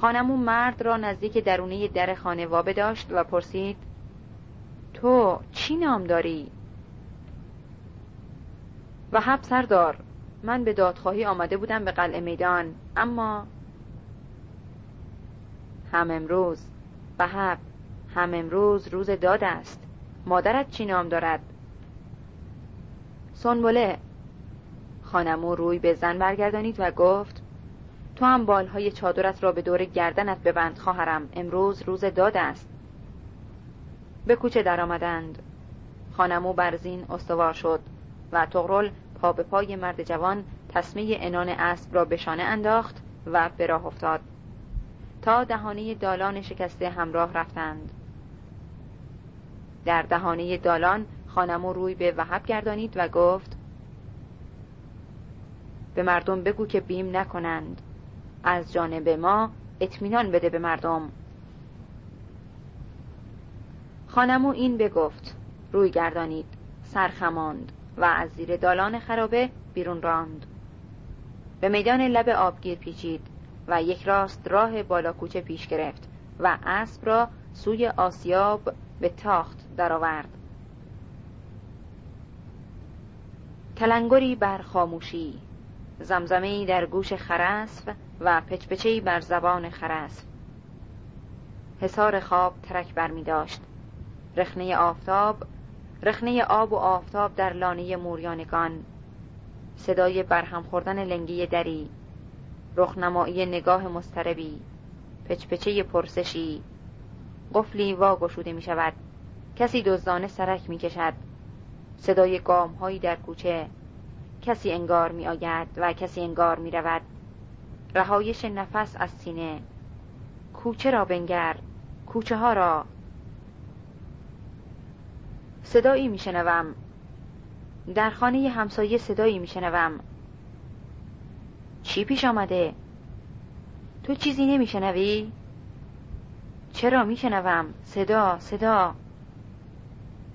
خانمو مرد را نزدیک درونه در خانه وابه داشت و پرسید تو چی نام داری؟ و حب سردار من به دادخواهی آمده بودم به قلعه میدان اما هم امروز و حب هم امروز روز داد است. مادرت چی نام دارد؟ سنبله. خانمو روی به زن برگردانید و گفت تو هم بالهای چادرت را به دور گردنت ببند خواهرم. امروز روز داد است. به کوچه درآمدند. خانمو برزین استوار شد و تغرل پا به پای مرد جوان تصمیه انان اسب را به شانه انداخت و به راه افتاد. تا دهانه دالان شکسته همراه رفتند. در دهانه دالان خانمو روی به وحب گردانید و گفت به مردم بگو که بیم نکنند. از جانب ما اطمینان بده به مردم. خانمو این بگفت روی گردانید سرخماند و از زیر دالان خرابه بیرون راند. به میدان لب آبگیر پیچید و یک راست راه بالا کوچه پیش گرفت و اسب را سوی آسیاب به تاخت درآورد. تلنگری بر خاموشی زمزمه در گوش خرسف و پچپچهی بر زبان خرسف حسار خواب ترک بر می داشت. رخنه آفتاب رخنه آب و آفتاب در لانه موریانگان. صدای برهم خوردن لنگی دری. رخنمایی نگاه مستربی پچپچه پرسشی. قفلی واگشوده می شود. کسی دزدانه سرک می کشد. صدای گام هایی در کوچه. کسی انگار می آید و کسی انگار می رود. رهایش نفس از سینه. کوچه را بنگر. کوچه ها را. صدایی میشنوم در خانه همسایه صدایی میشنوم چی پیش آمده؟ تو چیزی نمیشنوی چرا میشنوم صدا صدا.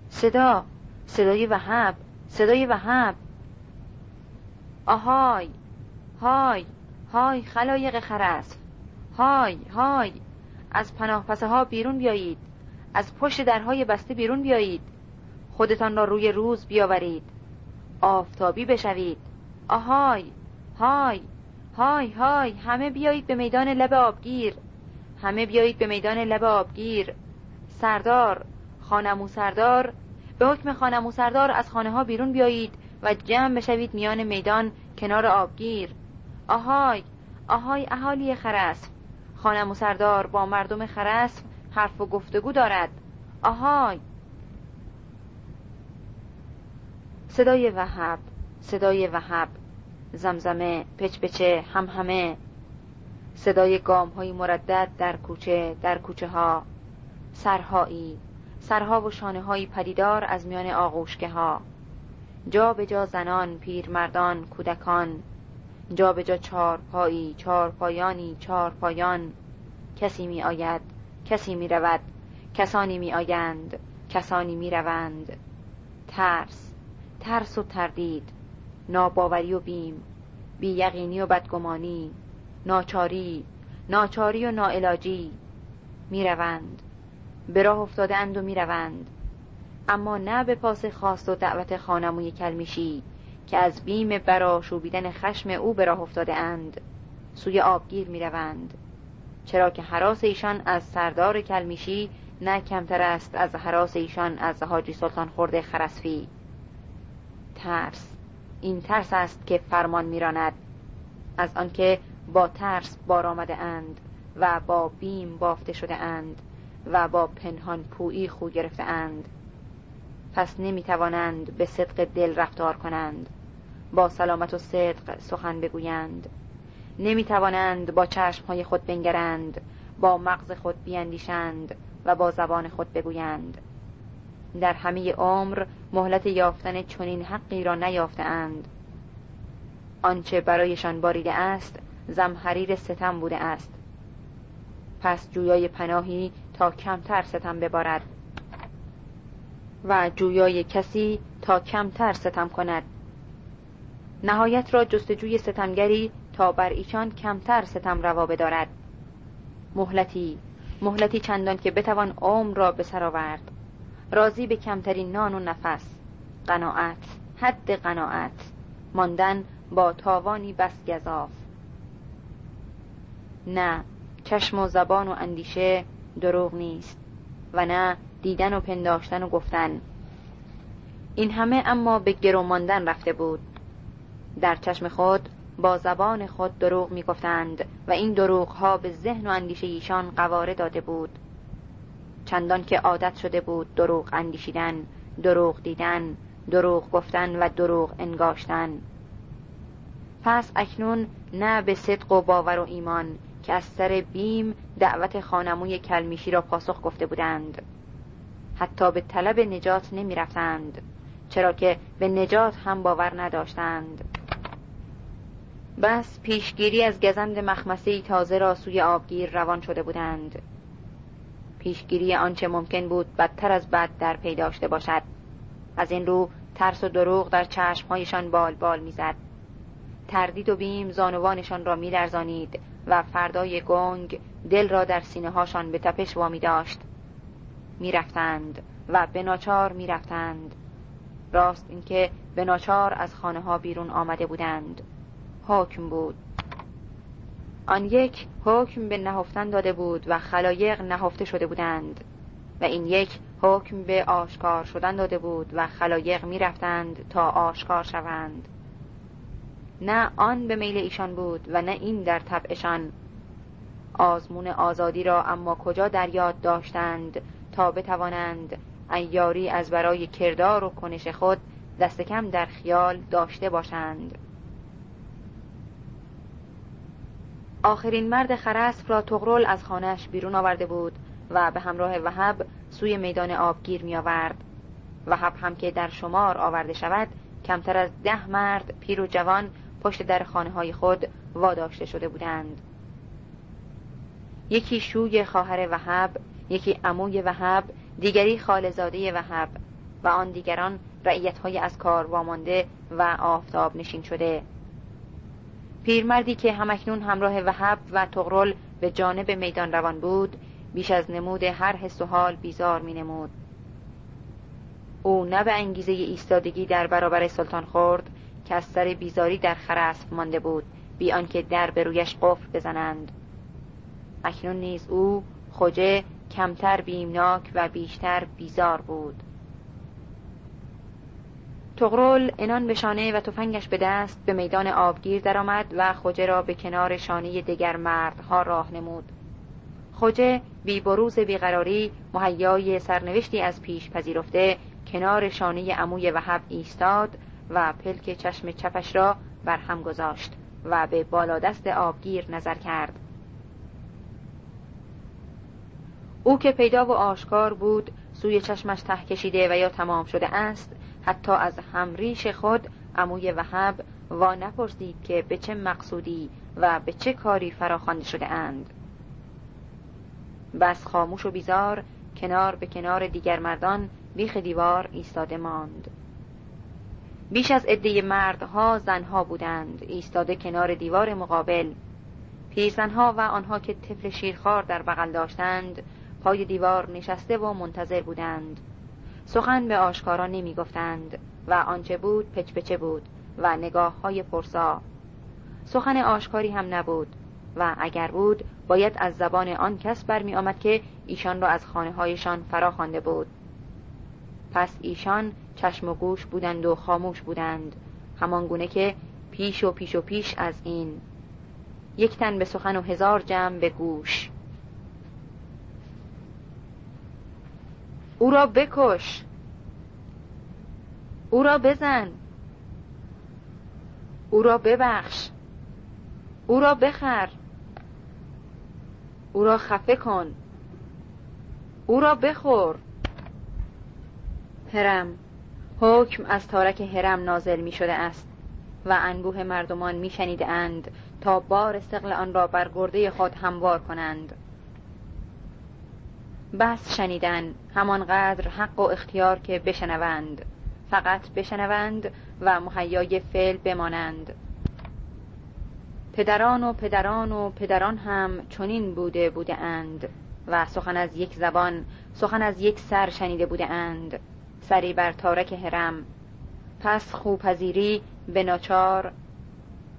صدا. صدای وحب. صدای وحب. آهای های های خلایق خرسف های های از پناه پسه ها بیرون بیایید. از پشت درهای بسته بیرون بیایید. خودتان را روی روز بیاورید. آفتابی بشوید. آهای های های های همه بیایید به میدان لب آبگیر. همه بیایید به میدان لب آبگیر. سردار خانمو سردار به حکم خانمو سردار از خانه ها بیرون بیایید. و جمع بشوید میان میدان کنار آبگیر. آهای آهای اهالی خرسف. خانمو سردار با مردم خرسف حرف و گفتگو دارد. آهای. صدای وحب صدای وحب. زمزمه پچپچه هم همه صدای گام های مردد در کوچه در کوچه ها سرهایی سرها و شانه های پدیدار از میان آغوشگه ها جا به جا زنان پیرمردان کودکان. جا به جا چار پایی چار پایانی چار پایان کسی می آید کسی می رود کسانی می آیند کسانی می روند ترس ترس و تردید. ناباوری و بیم. بییقینی و بدگمانی. ناچاری ناچاری و ناعلاجی. می روند به راه افتاده اند و می روند اما نه به پاس خواست و دعوت خانموی کلمیشی که از بیم برا شوبیدن خشم او به راه افتاده اند. سوی آبگیر می روند. چرا که حراس ایشان از سردار کلمیشی نه کمتر است از حراس ایشان از حاجی سلطان خورده خرسفی. ترس. این ترس است که فرمان میراند از آنکه با ترس بار آمده اند و با بیم بافته شده اند و با پنهان پویی خو گرفته اند. پس نمی توانند به صدق دل رفتار کنند. با سلامت و صدق سخن بگویند. نمی توانند با چشمهای خود بنگرند با مغز خود بیاندیشند و با زبان خود بگویند. در همه عمر مهلت یافتن چنین حقی را نیافتهاند. آنچه برایشان باریده است زمحریر ستم بوده است. پس جویای پناهی تا کمتر ستم ببارد. و جویای کسی تا کمتر ستم کند. نهایت را جستجوی ستمگری تا بر ایشان کمتر ستم روا بدارد. مهلتی مهلتی چندان که بتوان عمر را به سر آورد. راضی به کمترین نان و نفس. قناعت حد قناعت. ماندن با تاوانی بس گذاف نه چشم و زبان و اندیشه دروغ نیست. و نه دیدن و پنداشتن و گفتن. این همه اما به گرو ماندن رفته بود. در چشم خود با زبان خود دروغ می گفتند و این دروغ ها به ذهن و اندیشه ایشان قواره داده بود. چندان که عادت شده بود دروغ اندیشیدن دروغ دیدن دروغ گفتن و دروغ انگاشتن. پس اکنون نه به صدق و باور و ایمان که از سر بیم دعوت خانموی کلمیشی را پاسخ گفته بودند. حتی به طلب نجات نمی رفتند چرا که به نجات هم باور نداشتند. بس پیشگیری از گزند مخمسه تازه را سوی آبگیر روان شده بودند. پیشگیری آنچه ممکن بود بدتر از بد در پی داشته باشد. از این رو ترس و دروغ در چشمهایشان بال بال می‌زد. تردید و بیم زانوانشان را میلرزانید و فردای گنگ دل را در سینه هاشان به تپش وامی داشت می‌رفتند و به ناچار می‌رفتند. راست اینکه به ناچار از خانه ها بیرون آمده بودند. حکم بود. آن یک حکم به نهفتن داده بود و خلایق نهفته شده بودند. و این یک حکم به آشکار شدن داده بود و خلایق می رفتند تا آشکار شوند. نه آن به میل ایشان بود و نه این در طبعشان. آزمون آزادی را اما کجا در یاد داشتند؟ تا بتوانند ایاری از برای کردار و کنش خود دست کم در خیال داشته باشند. آخرین مرد خرسف را تغرل از خانهش بیرون آورده بود و به همراه وهب سوی میدان آبگیر می آورد وهب هم که در شمار آورده شود کمتر از ده مرد پیر و جوان پشت در خانه های خود واداشته شده بودند. یکی شوی خواهر وهب یکی عموی وهب دیگری خالزاده وهب و آن دیگران رعیت های از کار وامانده و آفتاب نشین شده پیرمردی که همکنون همراه وهب و تغرل به جانب میدان روان بود بیش از نمود هر حس و حال بیزار می نمود. او نه به انگیزه ایستادگی در برابر سلطان خورد که از سر بیزاری در خرسف مانده بود بی آنکه در به رویش قفل بزنند اکنون نیز او خوجه کمتر بیمناک و بیشتر بیزار بود. تغرل انان به شانه و تفنگش به دست به میدان آبگیر درآمد و خوجه را به کنار شانه دیگر مردها راه نمود. خوجه بی بروز بیقراری مهیای سرنوشتی از پیش پذیرفته کنار شانه عموی وحب ایستاد و پلک چشم چپش را بر هم گذاشت و به بالادست آبگیر نظر کرد. او که پیدا و آشکار بود سوی چشمش ته کشیده و یا تمام شده است حتی از همریش خود عموی وهب وا نپرسید که به چه مقصودی و به چه کاری فراخوانده شده اند. بس خاموش و بیزار کنار به کنار دیگر مردان بیخ دیوار ایستاده ماند. بیش از عده مردها زنها بودند ایستاده کنار دیوار مقابل. پیرزنها و آنها که طفل شیرخوار در بغل داشتند پای دیوار نشسته و منتظر بودند. سخن به آشکارا نمی گفتند و آنچه بود پچپچه بود و نگاه های پرسا. سخن آشکاری هم نبود و اگر بود باید از زبان آن کس برمی آمد که ایشان را از خانه هایشان فرا خوانده بود. پس ایشان چشم و گوش بودند و خاموش بودند همان گونه که پیش و پیش و پیش از این. یک تن به سخن و هزار جمع به گوش. او را بکش. او را بزن. او را ببخش. او را بخر. او را خفه کن. او را بخور. هرم حکم از تارک هرم نازل می شده است و انبوه مردمان می شنیده اند تا بار استقل آن را بر گرده خود هموار کنند. بس شنیدن همانقدر حق و اختیار که بشنوند. فقط بشنوند و مهیای فعل بمانند. پدران و پدران و پدران هم چنین بوده بوده اند و سخن از یک زبان سخن از یک سر شنیده بوده اند سری بر تارک هرم پس خوپذیری به ناچار.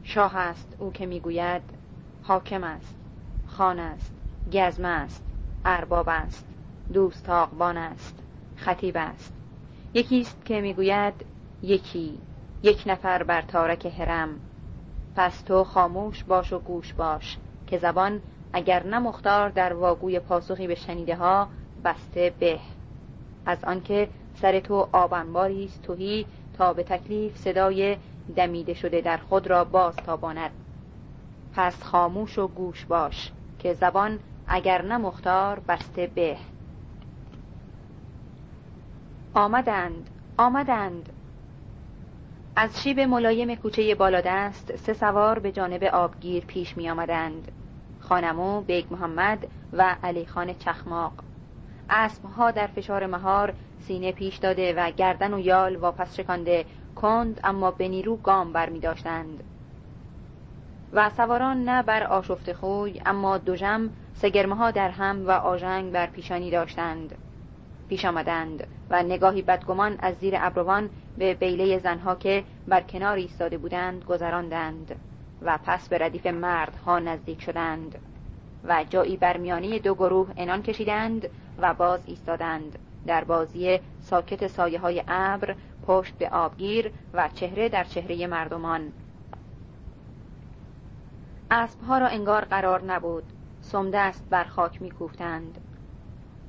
شاه است او که می‌گوید حاکم است خان است گزم است. ارباب است دوستاقبان است خطیب است. یکیست که می‌گوید یکی یک نفر بر تارک هرم پس تو خاموش باش و گوش باش که زبان اگر نه مختار در واگوی پاسخی به شنیده ها بسته به. از آنکه سر تو آبنباری است توهی تا به تکلیف صدای دمیده شده در خود را باز تاباند. پس خاموش و گوش باش که زبان اگر نه مختار بسته به. آمدند آمدند. از شیب ملایم کوچه بالادست سه سوار به جانب آبگیر پیش می آمدند. خان عمو بیگ محمد و علی خان چخماق. اسبها در فشار مهار سینه پیش داده و گردن و یال واپس شکانده کند اما به نیرو گام بر می داشتند. و سواران نه بر آشفت خوی اما دژم سگرمه ها در هم و آژنگ بر پیشانی داشتند. پیش آمدند و نگاهی بدگمان از زیر ابروان به بیله زنها که بر کنار ایستاده بودند گذراندند و پس به ردیف مردها نزدیک شدند و جایی بر میانی دو گروه انان کشیدند و باز ایستادند. در بازی ساکت سایه های ابر پشت به آبگیر و چهره در چهره مردمان. اسبها را انگار قرار نبود. سمدست بر خاک میکوفتند.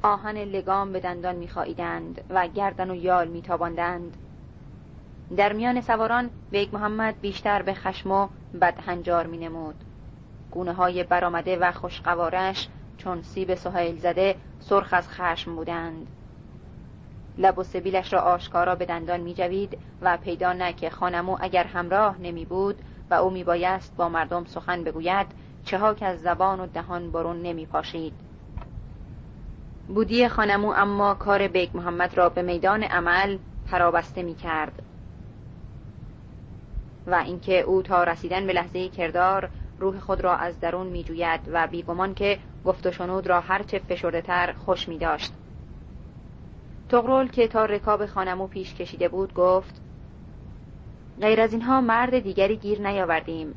آهن لگام به دندان میخاییدند و گردن و یال میتاباندند. در میان سواران بیگ محمد بیشتر به خشم و بدهنجار می نمود گونه های برآمده و خوشقوارش چون سیب سهیل زده سرخ از خشم بودند. لب و سبیلش را آشکارا به دندان می جوید و پیدا نه که خان عمو اگر همراه نمی بود و او می بایست با مردم سخن بگوید چه ها که از زبان و دهان برون نمی پاشید. بودی خان عمو اما کار بیگ محمد را به میدان عمل پرابسته می کرد. و اینکه او تا رسیدن به لحظه کردار روح خود را از درون می جوید و بیگمان که گفت و شنود را هرچه فشرده تر خوش می داشت. تغرل که تا رکاب خانمو پیش کشیده بود گفت غیر از اینها مرد دیگری گیر نیاوردیم.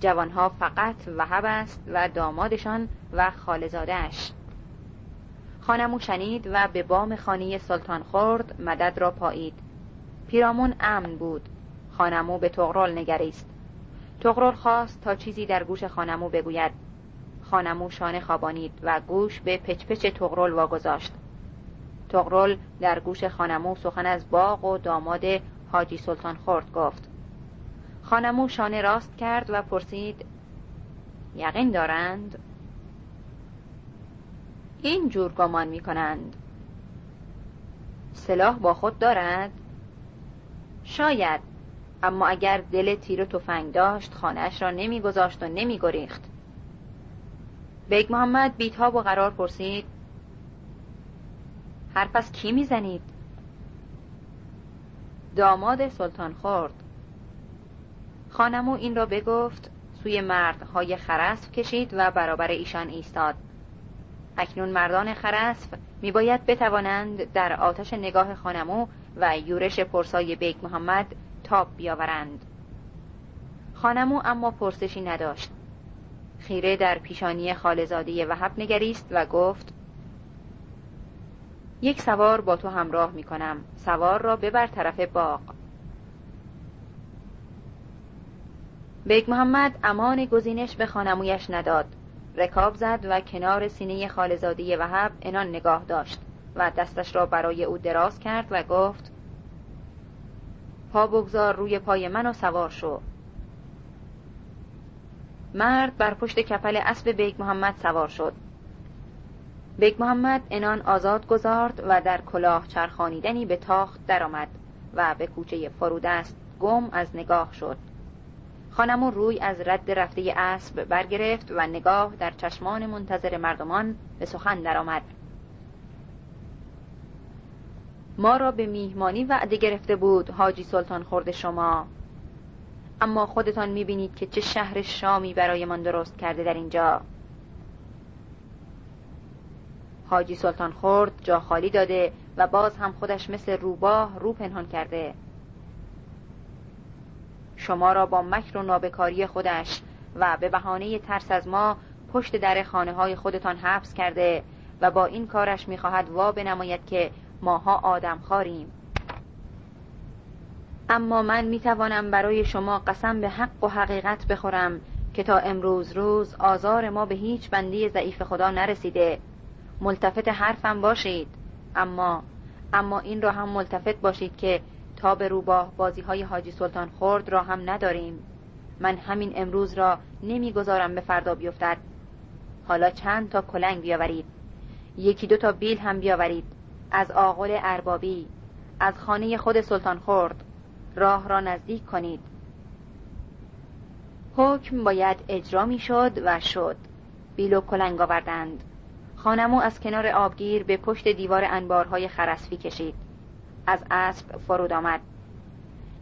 جوانها فقط وهب است و دامادشان و خالزادهش خانمو شنید و به بام خانه سلطان خورد مدد را پایید. پیرامون امن بود. خانمو به تغرل نگریست. تغرل خواست تا چیزی در گوش خانمو بگوید. خانمو شانه خوابانید و گوش به پچپچ تغرل واگذاشت. تغرل در گوش خانمو سخن از باغ و داماد حاجی سلطان خورد گفت. خانمو شانه راست کرد و پرسید یقین دارند؟ این جور گمان می کنند. سلاح با خود دارد؟ شاید اما اگر دل تیر و تفنگ داشت خانهاش را نمیگذاشت و نمیگریخت بیگ محمد بیتاب و قرار پرسید حرف از کی می‌زنید داماد سلطان خورد خانمو این را بگفت سوی مردهای خرسف کشید و برابر ایشان ایستاد. اکنون مردان خرسف میباید بتوانند در آتش نگاه خانمو و یورش پرسای بیگ محمد تاب بیاورند. خانمو اما پرسشی نداشت. خیره در پیشانی خالزاده وحب نگریست و گفت یک سوار با تو همراه می کنم سوار را ببر طرف باغ. بیگ محمد امان گزینش به خان عمویش نداد. رکاب زد و کنار سینه خالزاده وهب عنان نگاه داشت و دستش را برای او دراز کرد و گفت پا بگذار روی پای من و سوار شو. مرد بر پشت کپل اسب بیگ محمد سوار شد. بیگ محمد عنان آزاد گذارد و در کلاه چرخانیدنی به تاخت درآمد و به کوچه فرودست گم از نگاه شد. خانمو روی از رد رفته اسب برگرفت و نگاه در چشمان منتظر مردمان به سخن درآمد. ما را به میهمانی وعده گرفته بود حاجی سلطان خورد شما. اما خودتان می‌بینید که چه شهر شامی برایمان درست کرده در اینجا. حاجی سلطان خورد جا خالی داده و باز هم خودش مثل روباه رو پنهان کرده. شما را با مکر و نابکاری خودش و به بهانه ترس از ما پشت در خانه های خودتان حبس کرده و با این کارش می‌خواهد وا بنماید که ماها آدم خاریم. اما من می‌توانم برای شما قسم به حق و حقیقت بخورم که تا امروز روز آزار ما به هیچ بندی ضعیف خدا نرسیده. ملتفت حرفم باشید. اما اما این را هم ملتفت باشید که تا به روباه بازی های حاجی سلطان خورد را هم نداریم. من همین امروز را نمی‌گذارم به فردا بیفتد. حالا چند تا کلنگ بیاورید. یکی دو تا بیل هم بیاورید. از آقل اربابی از خانه خود سلطان خورد راه را نزدیک کنید. حکم باید اجرا می شد و شد. بیل و کلنگ آوردند. خانمو از کنار آبگیر به پشت دیوار انبارهای خرسفی کشید. از اسب فرود آمد.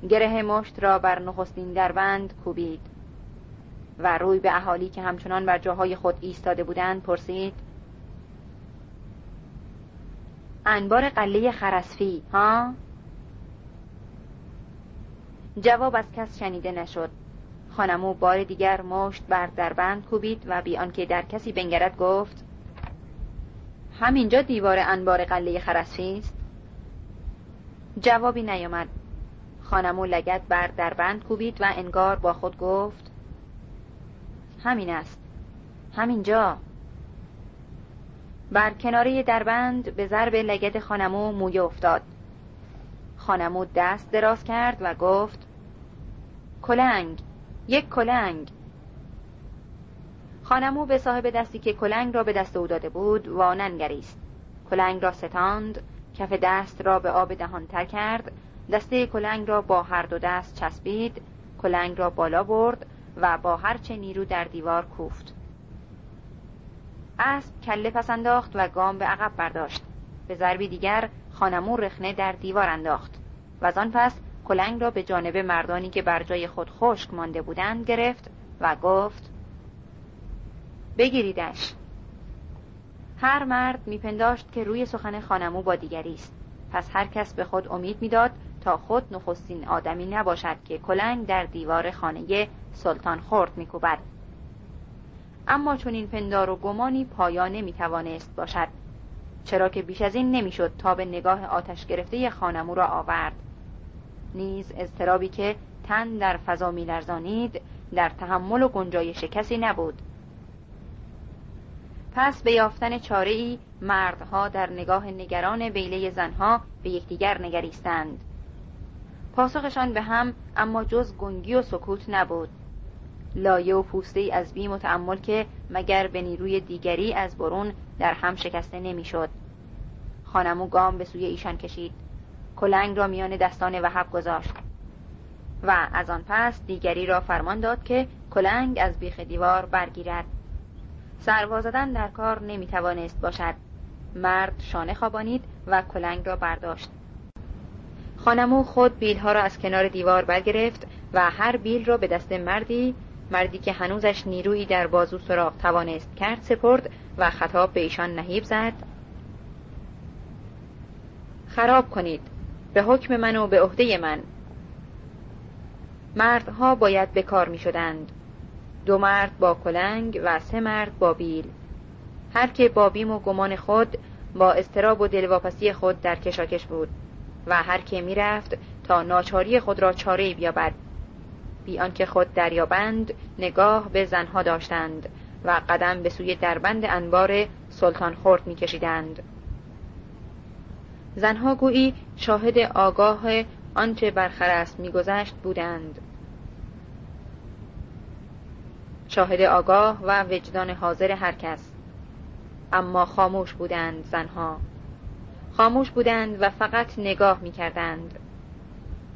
گره مشت را بر نخستین دربند کوبید و روی به اهالی که همچنان بر جاهای خود ایستاده بودند پرسید انبار قله خرسفی ها؟ جواب از کس شنیده نشد. خانمو بار دیگر مشت بر دربند کوبید و بی آنکه در کسی بنگرد گفت همینجا دیوار انبار قله خرسفی است؟ جوابی نیامد. خانمو لگت بر دربند کوبید و انگار با خود گفت همین است. همینجا. بر کناره دربند به ضرب لگت خانمو مویه افتاد. خانمو دست دراز کرد و گفت کلنگ یک کلنگ. خانمو به صاحب دستی که کلنگ را به دست او داده بود واننگریست. کلنگ را ستاند کف دست را به آب دهان تر کرد دسته کلنگ را با هر دو دست چسبید کلنگ را بالا برد و با هرچه نیرو در دیوار کوفت. اسب کله پس انداخت و گام به عقب برداشت. به ضربی دیگر خانمو رخنه در دیوار انداخت. و آن پس کلنگ را به جانب مردانی که بر جای خود خشک مانده بودند گرفت و گفت بگیریدش. هر مرد میپنداشت که روی سخن خانمو با دیگری است. پس هر کس به خود امید می‌داد تا خود نخستین آدمی نباشد که کلنگ در دیوار خانه سلطان خورد میکوبد. اما چون این پندار و گمانی پایا نمی‌توانست باشد چرا که بیش از این نمی‌شد تا به نگاه آتش گرفته خانمو را آورد. نیز اضطرابی که تن در فضا میلرزانید در تحمل و گنجایش کسی نبود. پس به یافتن چاره ای مردها در نگاه نگران بیله زنها به یکدیگر نگریستند. پاسخشان به هم اما جز گنگی و سکوت نبود. لایه و پوسته ای از بیم و که مگر به نیروی دیگری از برون در هم شکسته نمی‌شد. خانمو گام به سوی ایشان کشید. کلنگ را میان دستان وحب گذاشت. و از آن پس دیگری را فرمان داد که کلنگ از بیخ دیوار برگیرد. سروا زدن در کار نمی‌توانست باشد. مرد شانه خوابانید و کلنگ را برداشت. خانمو خود بیلها را از کنار دیوار برگرفت و هر بیل را به دست مردی مردی که هنوزش نیرویی در بازو سراغ توانست کرد سپرد و خطاب به ایشان نهیب زد. خراب کنید. به حکم من و به عهده من. مردها باید به کار می شدند دو مرد با کلنگ و سه مرد با بیل. هر که با بیم و گمان خود با استراب و دلواپسی خود در کشاکش بود و هر که می‌رفت تا ناچاری خود را چاره بیابد. بی آنکه خود دریابند نگاه به زنها داشتند و قدم به سوی دربند انبار سلطان خورد میکشیدند. زنها گویی شاهد آگاه آنچه بر می میگذشت بودند. شاهد آگاه و وجدان حاضر هر کس. اما خاموش بودند زنها. خاموش بودند و فقط نگاه می کردند.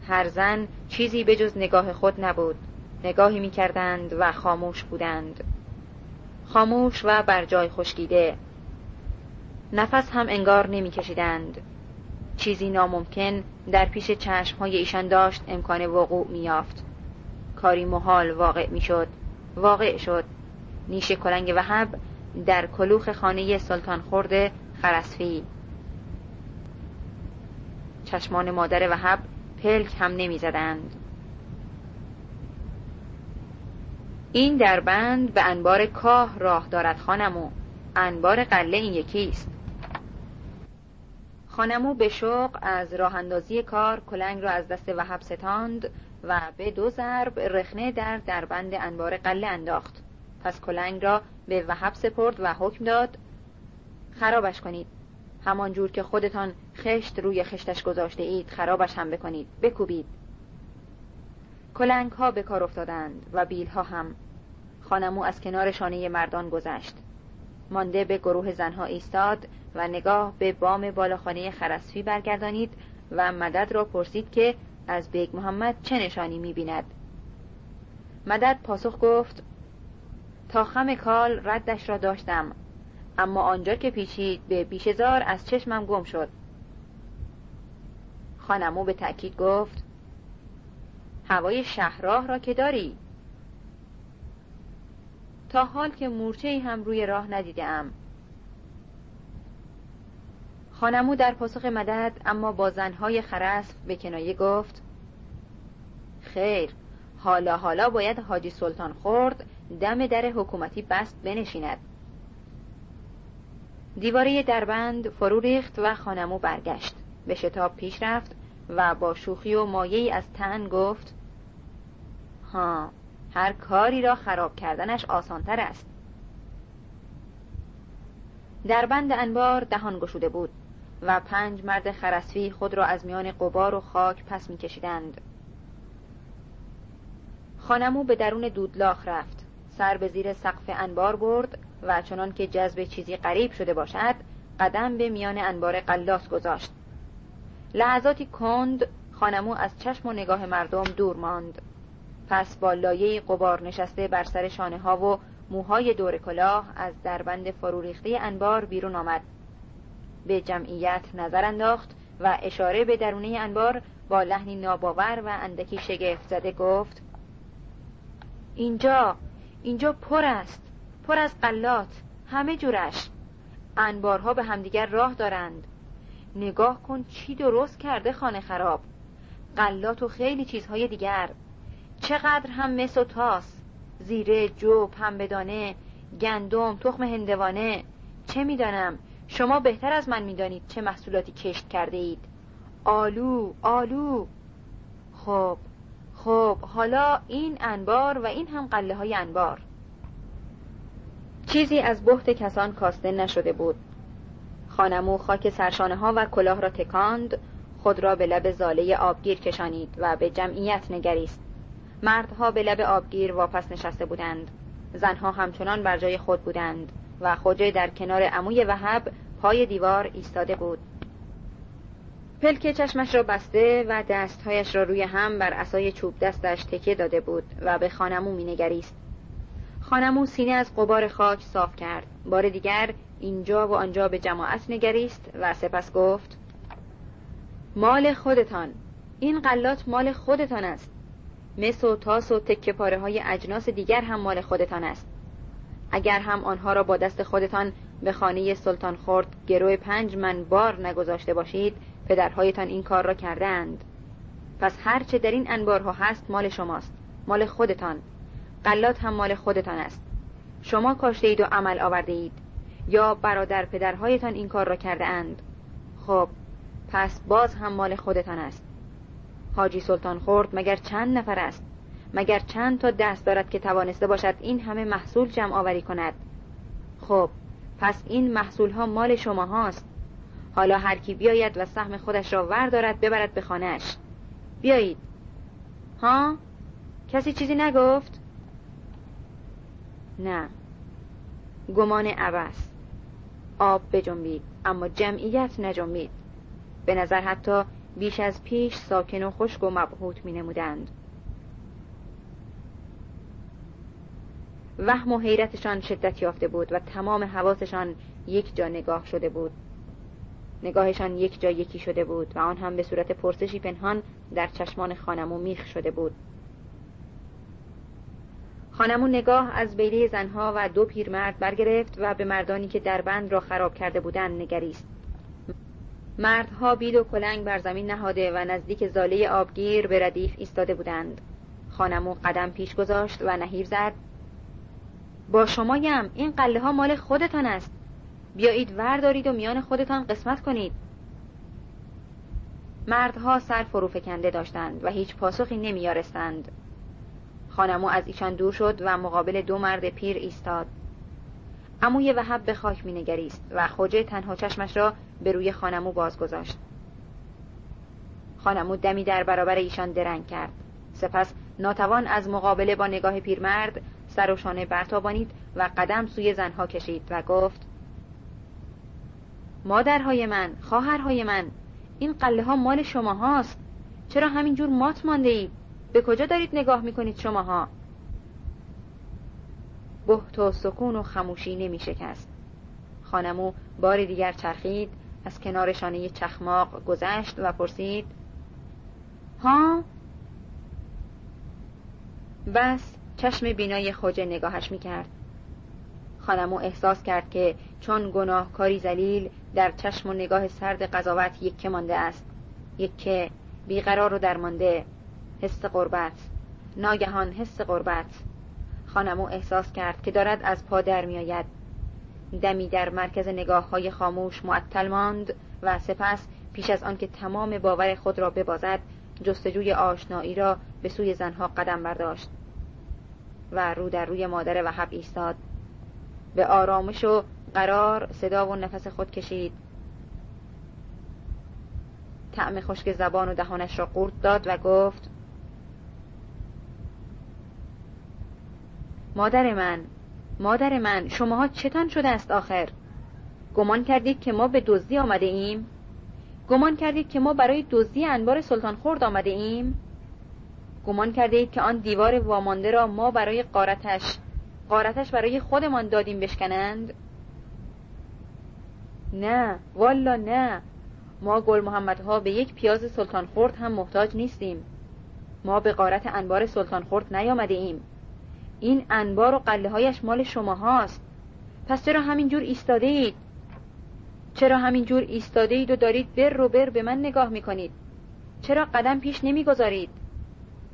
هر زن چیزی به جز نگاه خود نبود. نگاهی می کردند و خاموش بودند. خاموش و بر جای خشکیده. نفس هم انگار نمی کشیدند چیزی ناممکن در پیش چشم های ایشان داشت امکان وقوع می یافت کاری محال واقع می شد واقع شد. نیش کلنگ وحب در کلوخ خانه سلطان خورد خرسفی. چشمان مادر وحب پلک هم نمی‌زدند. این دربند به انبار کاه راه دارد خانمو انبار قله این یکیست. خانمو به شوق از راه اندازی کار کلنگ را از دست وحب ستاند. و به دو ضرب رخنه در دربند انبار قله انداخت. پس کلنگ را به وحب سپرد و حکم داد خرابش کنید. همان جور که خودتان خشت روی خشتش گذاشته اید خرابش هم بکنید بکوبید. کلنگ ها به کار افتادند و بیل ها هم. خان عمو از کنار شانه مردان گذشت. مانده به گروه زنها ایستاد و نگاه به بام بالاخانه خرسفی برگردانید و مدد را پرسید که از بیگ محمد چه نشانی می‌بیند؟ مدد پاسخ گفت تا خم کال ردش را داشتم اما آنجا که پیچید به بیشزار از چشمم گم شد. خان عمو به تأکید گفت هوای شهراه را که داری؟ تا حال که مورچه هم روی راه ندیدم خانمو در پاسخ مدد اما با زنهای خرسف به کنایه گفت خیر حالا حالا باید حاجی سلطان خورد دم در حکومتی بست بنشیند. دیواره دربند فرو ریخت و خانمو برگشت. به شتاب پیش رفت و با شوخی و مایه از تن گفت ها هر کاری را خراب کردنش آسانتر است. دربند انبار دهان گشوده بود. و پنج مرد خرسفی خود را از میان قبار و خاک پس میکشیدند. خانمو به درون دودلاخ رفت. سر به زیر سقف انبار برد و چنان که جذب چیزی غریب شده باشد قدم به میان انبار قلاس گذاشت. لحظاتی کند خانمو از چشم و نگاه مردم دور ماند. پس با لایه قبار نشسته بر سر شانه ها و موهای دور کلاه از دربند فروریخته انبار بیرون آمد. به جمعیت نظر انداخت و اشاره به درونه انبار با لحنی ناباور و اندکی شگفت زده گفت اینجا اینجا پر است پر از قلات همه جورش. انبارها به همدیگر راه دارند. نگاه کن چی درست کرده خانه خراب. قلات و خیلی چیزهای دیگر. چقدر هم مس و تاس. زیره جو پنبهدانه گندم تخم هندوانه. چه می‌دانم؟ شما بهتر از من می‌دانید چه محصولاتی کشت کرده اید. آلو آلو. خب خب حالا این انبار و این هم قله های انبار. چیزی از بحت کسان کاسته نشده بود. خانمو خاک سرشانه ها و کلاه را تکاند خود را به لب زاله آبگیر کشانید و به جمعیت نگریست. مردها به لب آبگیر واپس نشسته بودند. زنها همچنان بر جای خود بودند. و خوجه در کنار عموی وهب پای دیوار ایستاده بود. پلکه چشمش را بسته و دستهایش را روی هم بر اسای چوب دستش تکیه داده بود و به خانمو مینگریست. خانمو سینه از قبار خاک صاف کرد. بار دیگر اینجا و آنجا به جماعت نگریست و سپس گفت مال خودتان. این قلات مال خودتان است. مس و تاس و تکه پاره های اجناس دیگر هم مال خودتان است. اگر هم آنها را با دست خودتان به خانه سلطان خورد گروه پنج من بار نگذاشته باشید پدرهایتان این کار را کردند پس هرچه در این انبارها هست مال شماست مال خودتان. قلات هم مال خودتان است. شما کاشته اید و عمل آورده اید. یا برادر پدرهایتان این کار را کرده اند خب پس باز هم مال خودتان است. حاجی سلطان خورد مگر چند نفر است؟ مگر چند تا دست دارد که توانسته باشد این همه محصول جمع آوری کند؟ خب پس این محصول ها مال شما هاست. حالا هر کی بیاید و سهم خودش را ور دارد ببرد به خانهش بیایید. ها؟ کسی چیزی نگفت؟ نه. گمان عبس آب بجنبید اما جمعیت نجنبید. به نظر حتی بیش از پیش ساکن و خشک و مبهوت می نمودند وهم و حیرتشان شدت یافته بود و تمام حواسشان یک جا نگاه شده بود. نگاهشان یک جا یکی شده بود و آن هم به صورت پرسشی پنهان در چشمان خانمو میخ شده بود. خانمو نگاه از بیله زنها و دو پیرمرد برگرفت و به مردانی که دربند را خراب کرده بودند نگریست. مردها بید و کلنگ بر زمین نهاده و نزدیک زاله آبگیر به ردیف ایستاده بودند. خانمو قدم پیش گذاشت و نهیب زد. با شمایم. این قله ها مال خودتان است. بیایید وردارید و میان خودتان قسمت کنید. مردها سر فرو فکنده داشتند و هیچ پاسخی نمیارستند خانمو از ایشان دور شد و مقابل دو مرد پیر ایستاد. عموی وحب به خاک مینگریست و خوجه تنها چشمش را به روی خانمو باز گذاشت خانمو دمی در برابر ایشان درنگ کرد. سپس ناتوان از مقابله با نگاه پیرمرد سر و شانه برتابانید و قدم سوی زنها کشید و گفت مادرهای من خواهرهای من این قله ها مال شما هاست چرا همینجور مات مانده اید به کجا دارید نگاه می‌کنید شماها؟ بهت و سکون و خموشی نمی شکست. خانمو بار دیگر چرخید از کنار شانه چخماق گذشت و پرسید ها؟ بس. چشم بینای خوجه نگاهش می‌کرد. خانمو احساس کرد که چون گناهکاری زلیل در چشم و نگاه سرد قضاوت یکه مانده است. یکه بیقرار و درمانده. حس قربت ناگهان حس قربت خانمو احساس کرد که دارد از پا در میآید. دمی در مرکز نگاه های خاموش معطل ماند و سپس پیش از آنکه تمام باور خود را ببازد جستجوی آشنایی را به سوی زنها قدم برداشت. و رو در روی مادر وحب ایستاد. به آرامش و قرار صدا و نفس خود کشید. طعم خشک زبان و دهانش را قورت داد و گفت مادر من مادر من شماها چتان شده است آخر؟ گمان کردید که ما به دزدی آمده ایم؟ گمان کردید که ما برای دزدی انبار سلطان خورد آمده ایم؟ گمان کردید که آن دیوار وامانده را ما برای قارتش قارتش برای خودمان دادیم بشکنند؟ نه والا نه. ما گل محمدها به یک پیاز سلطان خورد هم محتاج نیستیم. ما به قارت انبار سلطان خورد نیامده ایم. این انبار و قله هایش مال شما هاست پس چرا همینجور ایستاده اید؟ چرا همینجور ایستاده اید و دارید بر رو بر به من نگاه می‌کنید؟ چرا قدم پیش نمی‌گذارید؟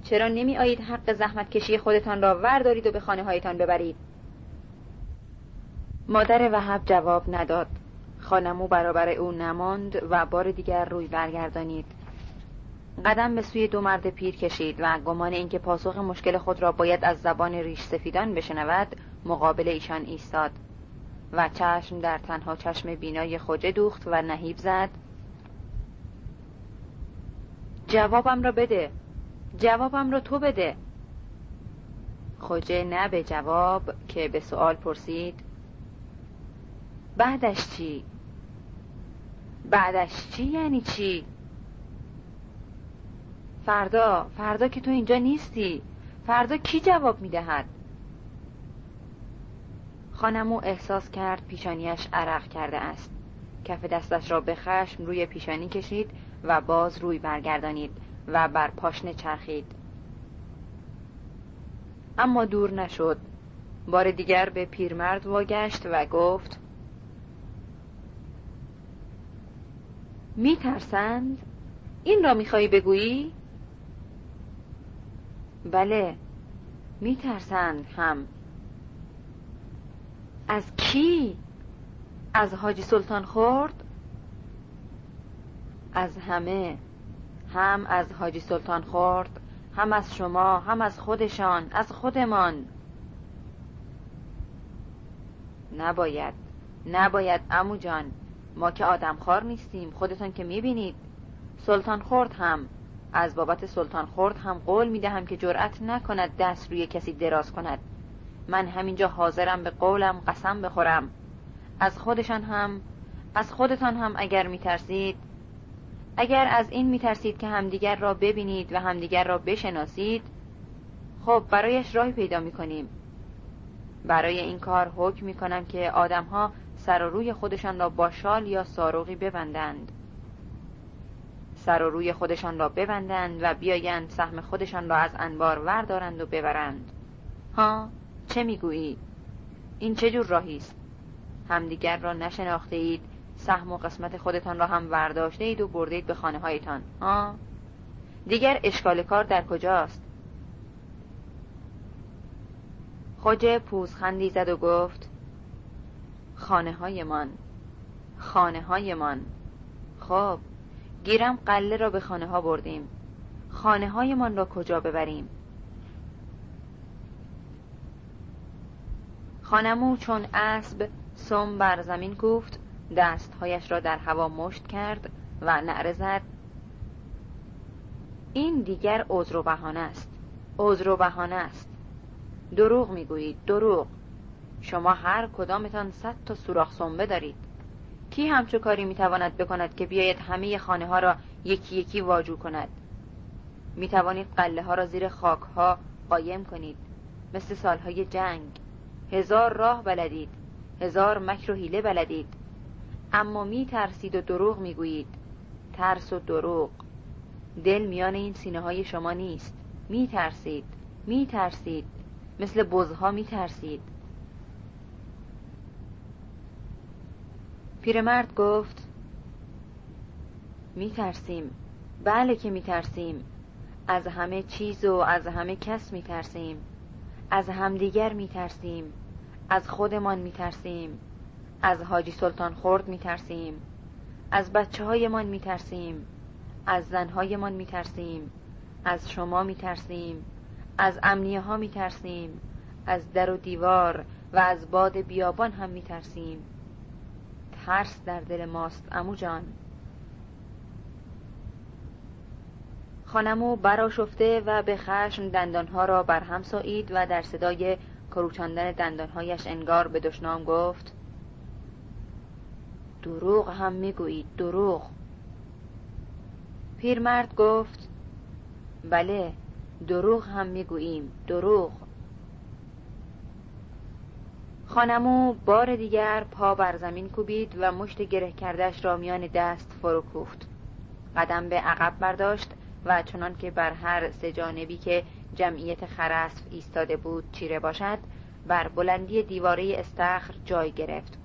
چرا نمی آیید حق زحمت کشی خودتان را وردارید و به خانه هایتان ببرید؟ مادر وحب جواب نداد. خانمو برابر او نماند و بار دیگر روی برگردانید. قدم به سوی دو مرد پیر کشید و گمان اینکه پاسخ مشکل خود را باید از زبان ریش سفیدان بشنود مقابل ایشان ایستاد و چشم در تنها چشم بینای خوجه دوخت و نهیب زد. جوابم را بده. جوابم را تو بده. خوجه نه به جواب که به سوال پرسید. بعدش چی؟ بعدش چی یعنی چی؟ فردا فردا که تو اینجا نیستی. فردا کی جواب می‌دهد؟ خانمو احساس کرد پیشانیش عرق کرده است. کف دستش را به خشم روی پیشانی کشید و باز روی برگردانید. و بر پاشنه چرخید اما دور نشد بار دیگر به پیرمرد واگشت و گفت می ترسند؟ این را می‌خواهی بگویی؟ بله می ترسند هم از کی؟ از حاجی سلطان خورد؟ از همه هم از حاجی سلطان خورد هم از شما هم از خودشان از خودمان. نباید نباید امو جان ما که آدمخوار نیستیم خودتان که می‌بینید. سلطان خورد هم از بابت سلطان خورد هم قول می‌دهم که جرأت نکند دست روی کسی دراز کند. من همینجا حاضرم به قولم قسم بخورم. از خودشان هم از خودتان هم اگر میترسید اگر از این میترسید که همدیگر را ببینید و همدیگر را بشناسید خب برایش راهی پیدا می‌کنیم. برای این کار حکم می‌کنم که آدمها سر و روی خودشان را با شال یا ساروغی ببندند. سر و روی خودشان را ببندند و بیایند سهم خودشان را از انبار وردارند و ببرند. ها چه می‌گویی؟ این چه جور راهی است؟ همدیگر را نشناخته اید سهم و قسمت خودتان را هم ورداشته اید و بردید به خانه هایتان ها دیگر اشکال کار در کجاست؟ خوجه پوزخندی زد و گفت خانه هایمان خانه هایمان خب گیرم قله را به خانه ها بردیم. خانه هایمان را کجا ببریم؟ خانمو چون اسب سم بر زمین گفت دستهایش را در هوا مشت کرد و نعره زد. این دیگر عذر و بهانه است. عذر و بهانه است. دروغ می‌گویید دروغ. شما هر کدامتان صد تا سوراخ سنبه دارید. کی همچو کاری می‌تواند بکند که بیاید همه خانه ها را یکی یکی واجو کند؟ می‌توانید قله ها را زیر خاک ها قایم کنید. مثل سالهای جنگ. هزار راه بلدید. هزار مکر و حیله بلدید. اما می ترسید و دروغ می‌گویید. ترس و دروغ. دل میان این سینه های شما نیست. می ترسید می ترسید مثل بزها می ترسید پیرمرد گفت می ترسیم بله که می ترسیم از همه چیز و از همه کس می ترسیم از همدیگر می ترسیم از خودمان می ترسیم از حاجی سلطان خورد می ترسیم از بچه هایمان می ترسیم از زنهایمان می ترسیم از شما می ترسیم از امنیه ها می ترسیم از در و دیوار و از باد بیابان هم می ترسیم ترس در دل ماست امو جان. خانمو براشفته و به خشم دندانها را بر هم سایید و در صدای کروچاندن دندانهایش انگار به دشنام گفت دروغ هم می‌گویید. دروغ. پیرمرد گفت بله دروغ هم می‌گوییم. دروغ. خانمو بار دیگر پا بر زمین کوبید و مشت گره کردش را میان دست فرو کوفت. قدم به عقب برداشت و چنان که بر هر سه جانبی که جمعیت خرسف ایستاده بود چیره باشد بر بلندی دیواره استخر جای گرفت.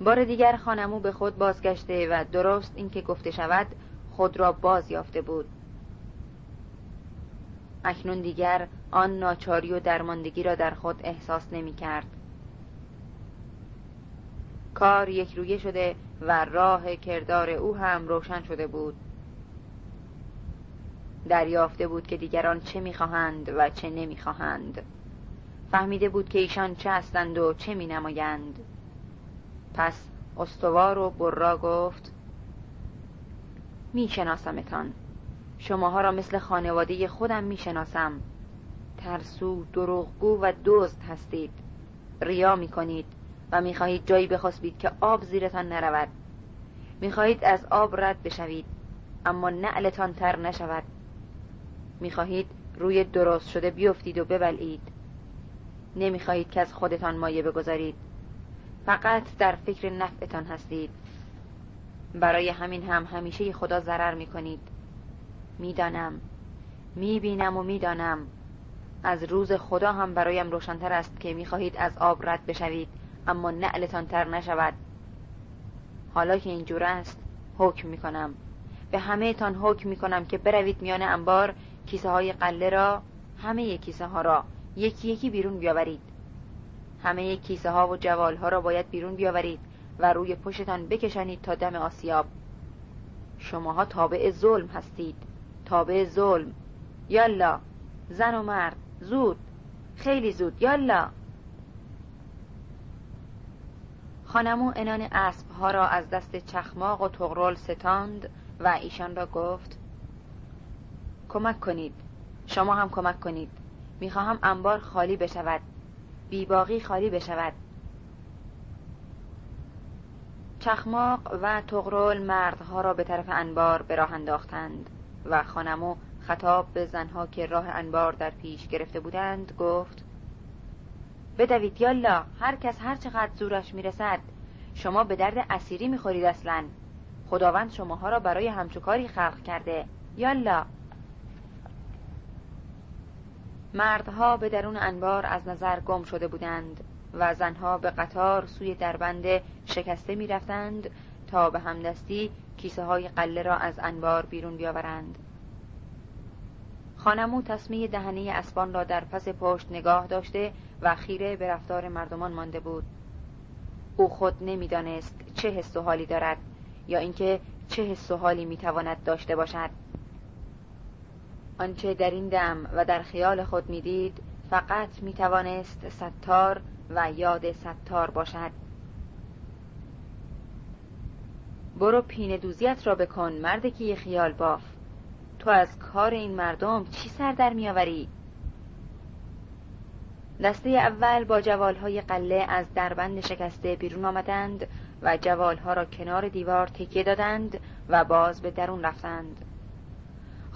بار دیگر خانمو به خود بازگشته و درست اینکه گفته شود خود را باز یافته بود. اکنون دیگر آن ناچاری و درماندگی را در خود احساس نمی کرد. کار یک رویه شده و راه کردار او هم روشن شده بود. دریافته بود که دیگران چه می‌خواهند و چه نمی‌خواهند فهمیده بود که ایشان چه هستند و چه می نمایند. پس استوار و برا گفت می شناسمتان شماها را مثل خانواده خودم می شناسم ترسو دروغگو و دزد هستید. ریا می کنید و می خواهید جایی بخسبید که آب زیرتان نرود. می خواهید از آب رد بشوید اما نعلتان تر نشود. می‌خواهید روی درست شده بیفتید و ببلید نمی‌خواهید که از خودتان مایه بگذارید. فقط در فکر نفعتان هستید. برای همین هم همیشه خدا ضرر می‌کنید. می‌دانم. می‌بینم و می‌دانم. از روز خدا هم برایم روشنتر است که می‌خواهید از آب رد بشوید اما نعلتان تر نشود. حالا که اینجور است حکم می‌کنم. به همه تان حکم می‌کنم که بروید میان انبار کیسه های قله را همه کیسه ها را یکی یکی بیرون بیاورید. همه کیسه ها و جوال ها را باید بیرون بیاورید و روی پشتان بکشانید تا دم آسیاب. شماها تابع ظلم هستید. تابع ظلم. یالا زن و مرد زود. خیلی زود. یالا. خانمو انان اسب ها را از دست چخماق و تغرل ستاند و ایشان را گفت کمک کنید. شما هم کمک کنید. می‌خواهم انبار خالی بشود. بیباقی خالی بشود. چخماق و تغرل مردها را به طرف انبار به راه انداختند و خانمو خطاب به زنها که راه انبار در پیش گرفته بودند گفت بدوید یالا هر کس هر چقدر زورش می‌رسد شما به درد اسیری می‌خورید اصلا. خداوند شماها را برای همچوکاری خلق کرده. یالا مردها به درون انبار از نظر گم شده بودند و زنها به قطار سوی دربند شکسته می‌رفتند تا به همدستی کیسه های قله را از انبار بیرون بیاورند. خانمو تصمیه دهنه اسبان را در پس پشت نگاه داشته و خیره به رفتار مردمان مانده بود. او خود نمی‌دانست چه حس و حالی دارد یا اینکه چه حس و حالی می‌تواند داشته باشد. آنچه در این دم و در خیال خود می‌دید فقط می‌توانست ستار و یاد ستار باشد. برو پین دوزیت را بکن مرد که یه خیال باف. تو از کار این مردم چی سر در میآوری؟ دسته اول با جوالهای قله از دربند شکسته بیرون آمدند و جوالها را کنار دیوار تکیه دادند و باز به درون رفتند.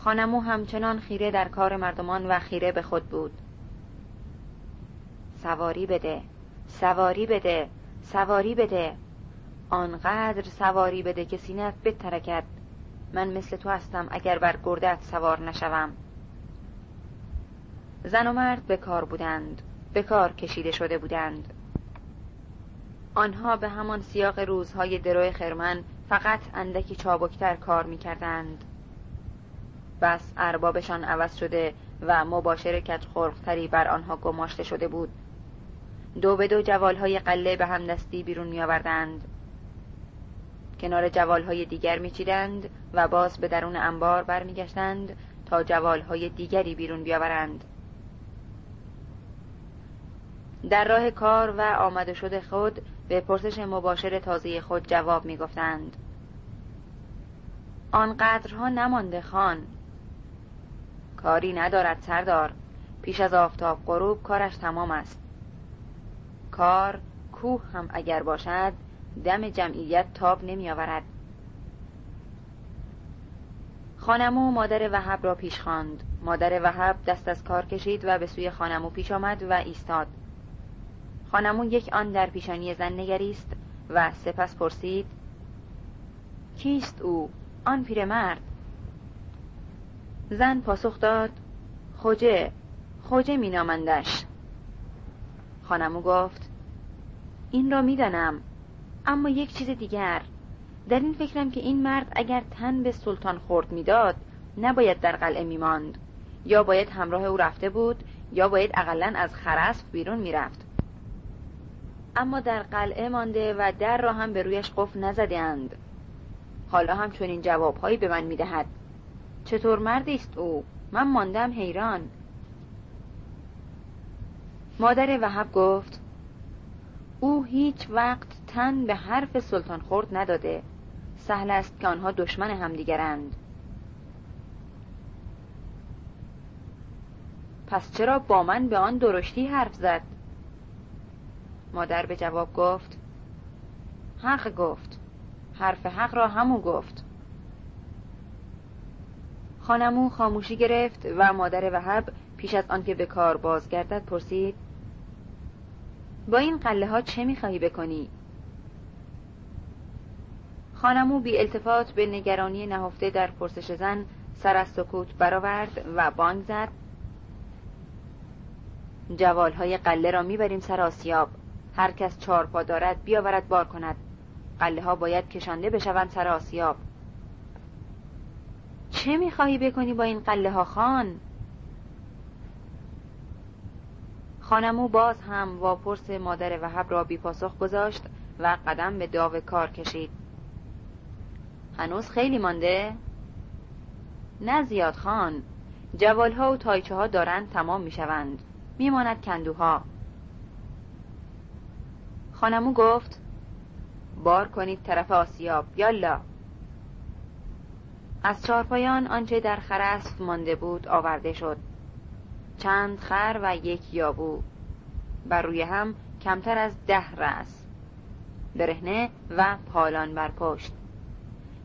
خانمو همچنان خیره در کار مردمان و خیره به خود بود. سواری بده سواری بده سواری بده. آنقدر سواری بده که سینت بترکد. من مثل تو هستم اگر بر گردت سوار نشوم. زن و مرد به کار بودند به کار کشیده شده بودند. آنها به همان سیاق روزهای دروی خرمن فقط اندکی چابکتر کار می کردند. بس اربابشان عوض شده و مباشر کچ خورختری بر آنها گماشته شده بود. دو به دو جوالهای قله به هم دستی بیرون می آوردند کنار جوالهای دیگر میچیدند و باز به درون انبار برمیگشتند تا جوالهای دیگری بیرون بیاورند. در راه کار و آمده شده خود به پرسش مباشر تازه خود جواب می‌گفتند. آنقدرها نمانده خان. کاری ندارد سردار. پیش از آفتاب غروب کارش تمام است. کار کوه هم اگر باشد دم جمعیت تاب نمی آورد خانمو مادر وحب را پیش خواند. مادر وحب دست از کار کشید و به سوی خانمو پیش آمد و ایستاد. خانمو یک آن در پیشانی زن نگریست و سپس پرسید کیست او؟ آن پیرمرد؟ زن پاسخ داد خوجه خوجه مینامندش. خانمو گفت این را می‌دانم اما یک چیز دیگر. در این فکرم که این مرد اگر تن به سلطان خورد می‌داد نباید در قلعه میماند. یا باید همراه او رفته بود یا باید اقلا از خرسف بیرون می‌رفت. اما در قلعه مانده و در را هم به رویش قفل نزدهاند. حالا هم چون جوابهایی به من می‌دهد. چطور مردی است او؟ من ماندم حیران. مادر وحب گفت او هیچ وقت تن به حرف سلطان خورد نداده. سهل است که آنها دشمن همدیگرند. پس چرا با من به آن درشتی حرف زد؟ مادر به جواب گفت حق گفت. حرف حق را همون گفت. خانمو خاموشی گرفت و مادر وهب پیش از آنکه به کار بازگردد پرسید با این قله ها چه می‌خواهی بکنی؟ خانمو بی التفات به نگرانی نهفته در پرسش زن سر از سکوت برآورد و بانگ زد. جوالهای قله را می‌بریم سر آسیاب. هر کس چهار پا دارد بیاورد بار کند. قله ها باید کشانده بشوند سر آسیاب. چه می‌خواهی بکنی با این قله ها خان؟ خانمو باز هم واپرس مادر وحب را بی پاسخ گذاشت و قدم به داو کار کشید. هنوز خیلی مانده؟ نه زیاد خان. جوالها و تایچه ها دارند تمام می‌شوند. میماند کندوها. خانمو گفت بار کنید طرف آسیاب. یالا. از چارپایان آنچه در خرسف مانده بود آورده شد. چند خر و یک یابو. بر روی هم کمتر از ده رس برهنه و پالان بر پشت.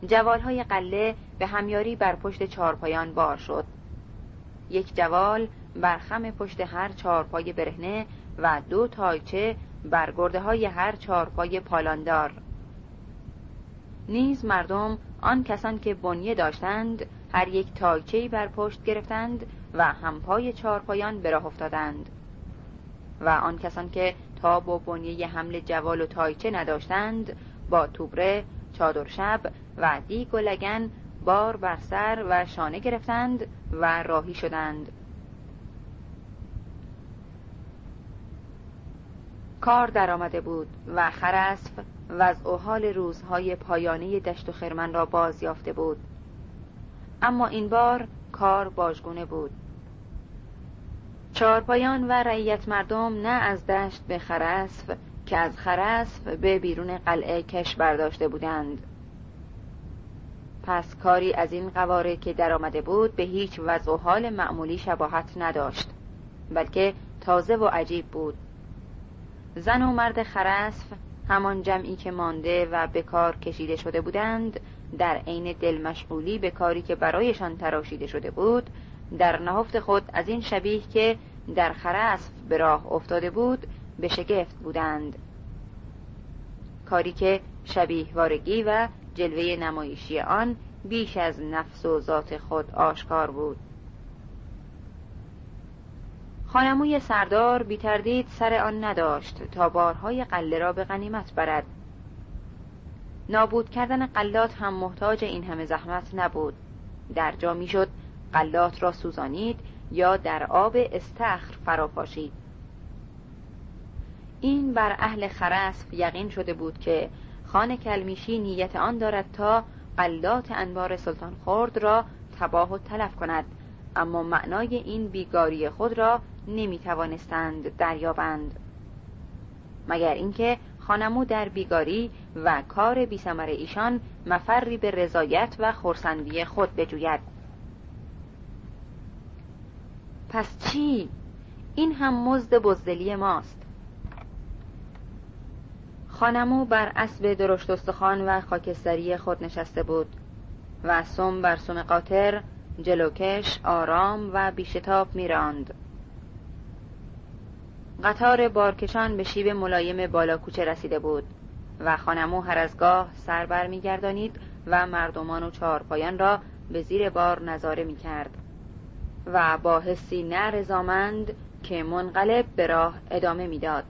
جوالهای قله به همیاری بر پشت چارپایان بار شد. یک جوال بر خم پشت هر چارپای برهنه و دو تایچه بر گرده های هر چارپای پالاندار. نیز مردم آن کسان که بنیه داشتند هر یک تایچه بر پشت گرفتند و همپای چارپایان به راه افتادند. و آن کسان که تاب و بنیه حمل جوال و تایچه نداشتند با توبره چادر شب و دیگ و لگن بار بر سر و شانه گرفتند و راهی شدند. کار درآمده بود و خرسف وضع و حال روزهای پایانه دشت و خرمن را باز یافته بود. اما این بار کار باژگونه بود. چارپایان و رعیت مردم نه از دشت به خرسف که از خرسف به بیرون قلعه کش برداشته بودند. پس کاری از این قواره که درآمده بود به هیچ وضع و حال معمولی شباهت نداشت بلکه تازه و عجیب بود. زن و مرد خرسف همان جمعی که مانده و به کار کشیده شده بودند در عین دل مشغولی به کاری که برایشان تراشیده شده بود در نهفت خود از این شبیه که در خرسف به راه افتاده بود به شگفت بودند. کاری که شبیه وارگی و جلوه نمایشی آن بیش از نفس و ذات خود آشکار بود. خانموی سردار بی تردید سر آن نداشت تا بارهای قله را به غنیمت برد. نابود کردن قلات هم محتاج این همه زحمت نبود. در جا می‌شد قلات را سوزانید یا در آب استخر فراپاشید. این بر اهل خرسف یقین شده بود که خان کلمیشی نیت آن دارد تا قلات انبار سلطان خورد را تباه و تلف کند. اما معنای این بیگاری خود را نمی توانستند دریابند. مگر اینکه خانمو در بیگاری و کار بیسمر ایشان مفری به رضایت و خورسندی خود بجوید. پس چی؟ این هم مزد بزدلی ماست. خانمو بر اسب درشت استخوان و خاکستری خود نشسته بود و سم بر سم قاطر جلوکش آرام و بیشتاب میراند قطار بارکشان به شیب ملایم بالا کوچه رسیده بود و خانمو هر از گاه سر بر میگردانید و مردمان و چهارپایان را به زیر بار نظاره می کرد و با حسی نرزامند که منقلب به راه ادامه می‌داد.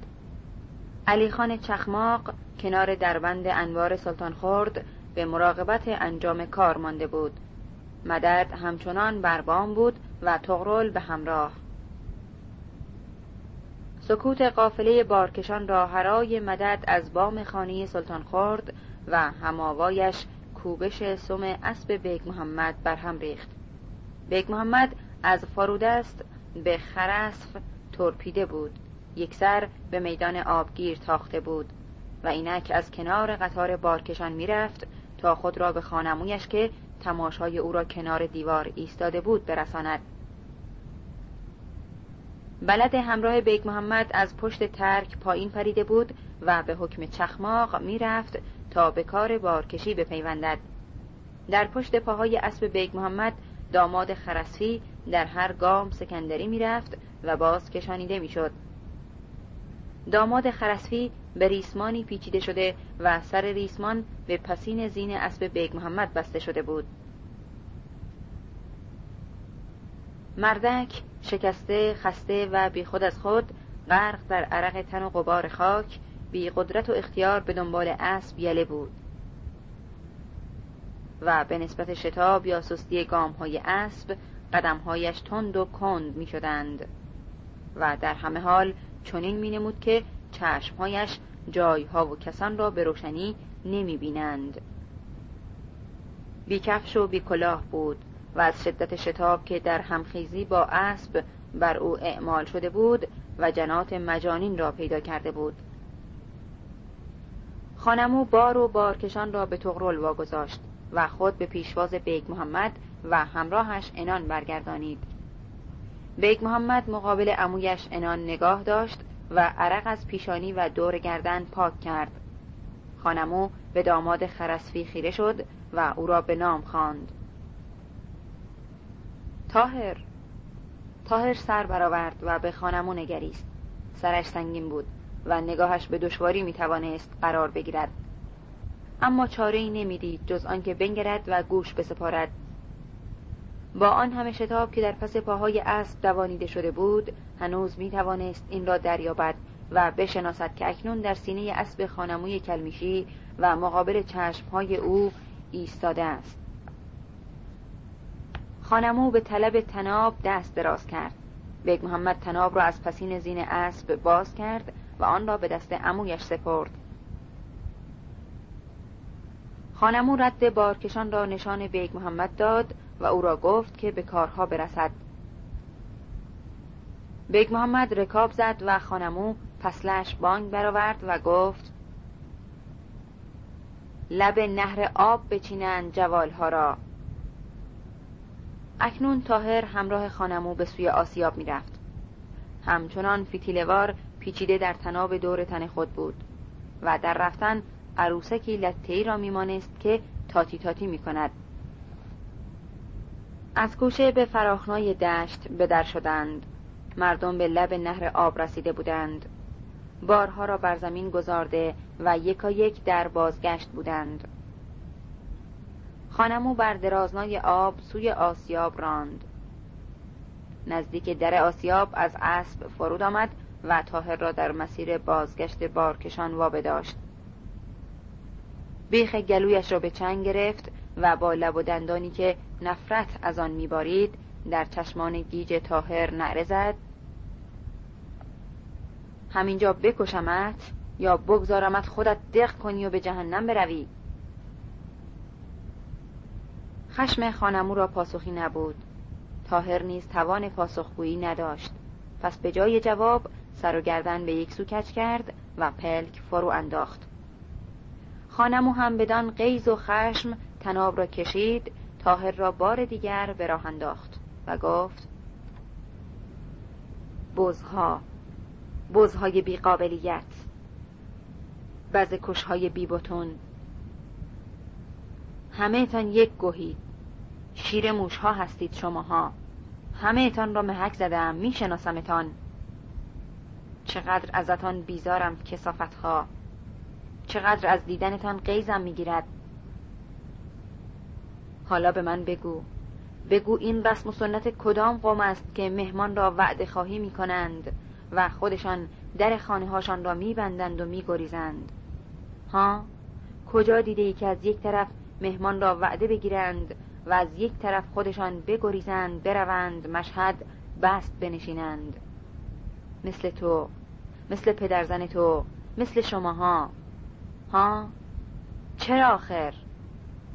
علی خان چخماق کنار دربند انوار سلطان خورد به مراقبت انجام کار مانده بود مدد همچنان بربام بود و تغرل به همراه. سکوت قافله بارکشان را هرای مدد از بام خانه سلطان خورد و هماوایش کوبش سم اسب بیگ محمد بر هم ریخت. بیگ محمد از فرودست به خرسف ترپیده بود. یک سر به میدان آبگیر تاخته بود و اینک از کنار قطار بارکشان می‌رفت تا خود را به خان عمویش که تماشای او را کنار دیوار ایستاده بود برساند. بلد همراه بیگ محمد از پشت ترک پایین پریده بود و به حکم چخماق می‌رفت تا به کار بارکشی بپیوندد. در پشت پاهای اسب بیگ محمد داماد خرسفی در هر گام سکندری می‌رفت و باز کشانیده می‌شد. داماد خرسفی به ریسمانی پیچیده شده و سر ریسمان به پسین زین اسب بیگ محمد بسته شده بود. مردک شکسته خسته و بی خود از خود غرق در عرق تن و غبار خاک بی قدرت و اختیار به دنبال اسب یله بود. و به نسبت شتاب یا سستی گام های اسب قدمهایش تند و کند می شدند و در همه حال چنین می نمود که چشمهایش جایها و کسان را به روشنی نمی بینند بیکفش و بیکلاه بود و از شدت شتاب که در همخیزی با اسب بر او اعمال شده بود وجنات مجانین را پیدا کرده بود. خان‌عمو بار و بارکشان را به طغرل واگذاشت و خود به پیشواز بیگ محمد و همراهش عنان برگردانید. بیگ محمد مقابل عمویش عنان نگاه داشت و عرق از پیشانی و دور گردن پاک کرد. خانمو به داماد خرسفی خیره شد و او را به نام خواند. تاهر تاهر سر برآورد و به خانمو نگریست. سرش سنگین بود و نگاهش به دشواری می توانست قرار بگیرد. اما چاره ای نمی‌دید جز آنکه بنگرد و گوش بسپارد. با آن همه شتاب که در پس پاهای اسب دوانیده شده بود هنوز می توانست این را دریابد و بشناسد که اکنون در سینه اسب خان‌عموی کلمیشی و مقابل چشمهای او ایستاده است. خان‌عمو به طلب طناب دست دراز کرد. بیگ محمد طناب را از پسین زین اسب باز کرد و آن را به دست عمویش سپرد. خان‌عمو رد بارکشان را نشان بیگ محمد داد و او را گفت که به کارها برسد. بیگ محمد رکاب زد و خان‌عمو پسله‌اش بانگ برآورد و گفت لب نهر آب بچینند جوالها را. اکنون طاهر همراه خان‌عمو به سوی آسیاب می‌رفت. همچنان فتیله‌وار پیچیده در طناب دور تن خود بود و در رفتن عروسکی لته‌ای را میمانست که تاتی تاتی می کند. از کوشه به فراخنای دشت به در شدند. مردم به لب نهر آب رسیده بودند. بارها را بر زمین گذارده و یکا یک در بازگشت بودند. خانمو بر درازنای آب سوی آسیاب راند. نزدیک در آسیاب از اسب فرود آمد و تاهر را در مسیر بازگشت بارکشان وابه داشت بیخ گلویش را به چنگ گرفت و با لب و دندانی که نفرت از آن میبارید در چشمان گیج تاهر نعره زد. همینجا بکشمت یا بگذارمت خودت دق کنی و به جهنم بروی. خشم خانمو را پاسخی نبود. تاهر نیز توان پاسخگویی نداشت. پس به جای جواب سر و گردن به یک سو کچ کرد و پلک فرو انداخت. خانمو هم بدان قیز و خشم تناب را کشید تاهر را بار دیگر به راه انداخت و گفت بزها بزهای بیقابلیت بز کشهای بیبتون همه تان یک گوهید شیر موشها هستید شماها همه تان را محک زدم میشناسمتان چقدر ازتان بیزارم کسافتها. چقدر از دیدنتان قیزم می‌گیرد. حالا به من بگو. بگو این رسم و کدام قوم است که مهمان را وعده خواهی می کنند و خودشان در خانه هاشان را میبندند و میگریزند. ها؟ کجا دیده ای که از یک طرف مهمان را وعده بگیرند و از یک طرف خودشان بگریزند بروند مشهد بست بنشینند؟ مثل تو مثل پدرزن تو مثل شماها. ها؟ چرا آخر؟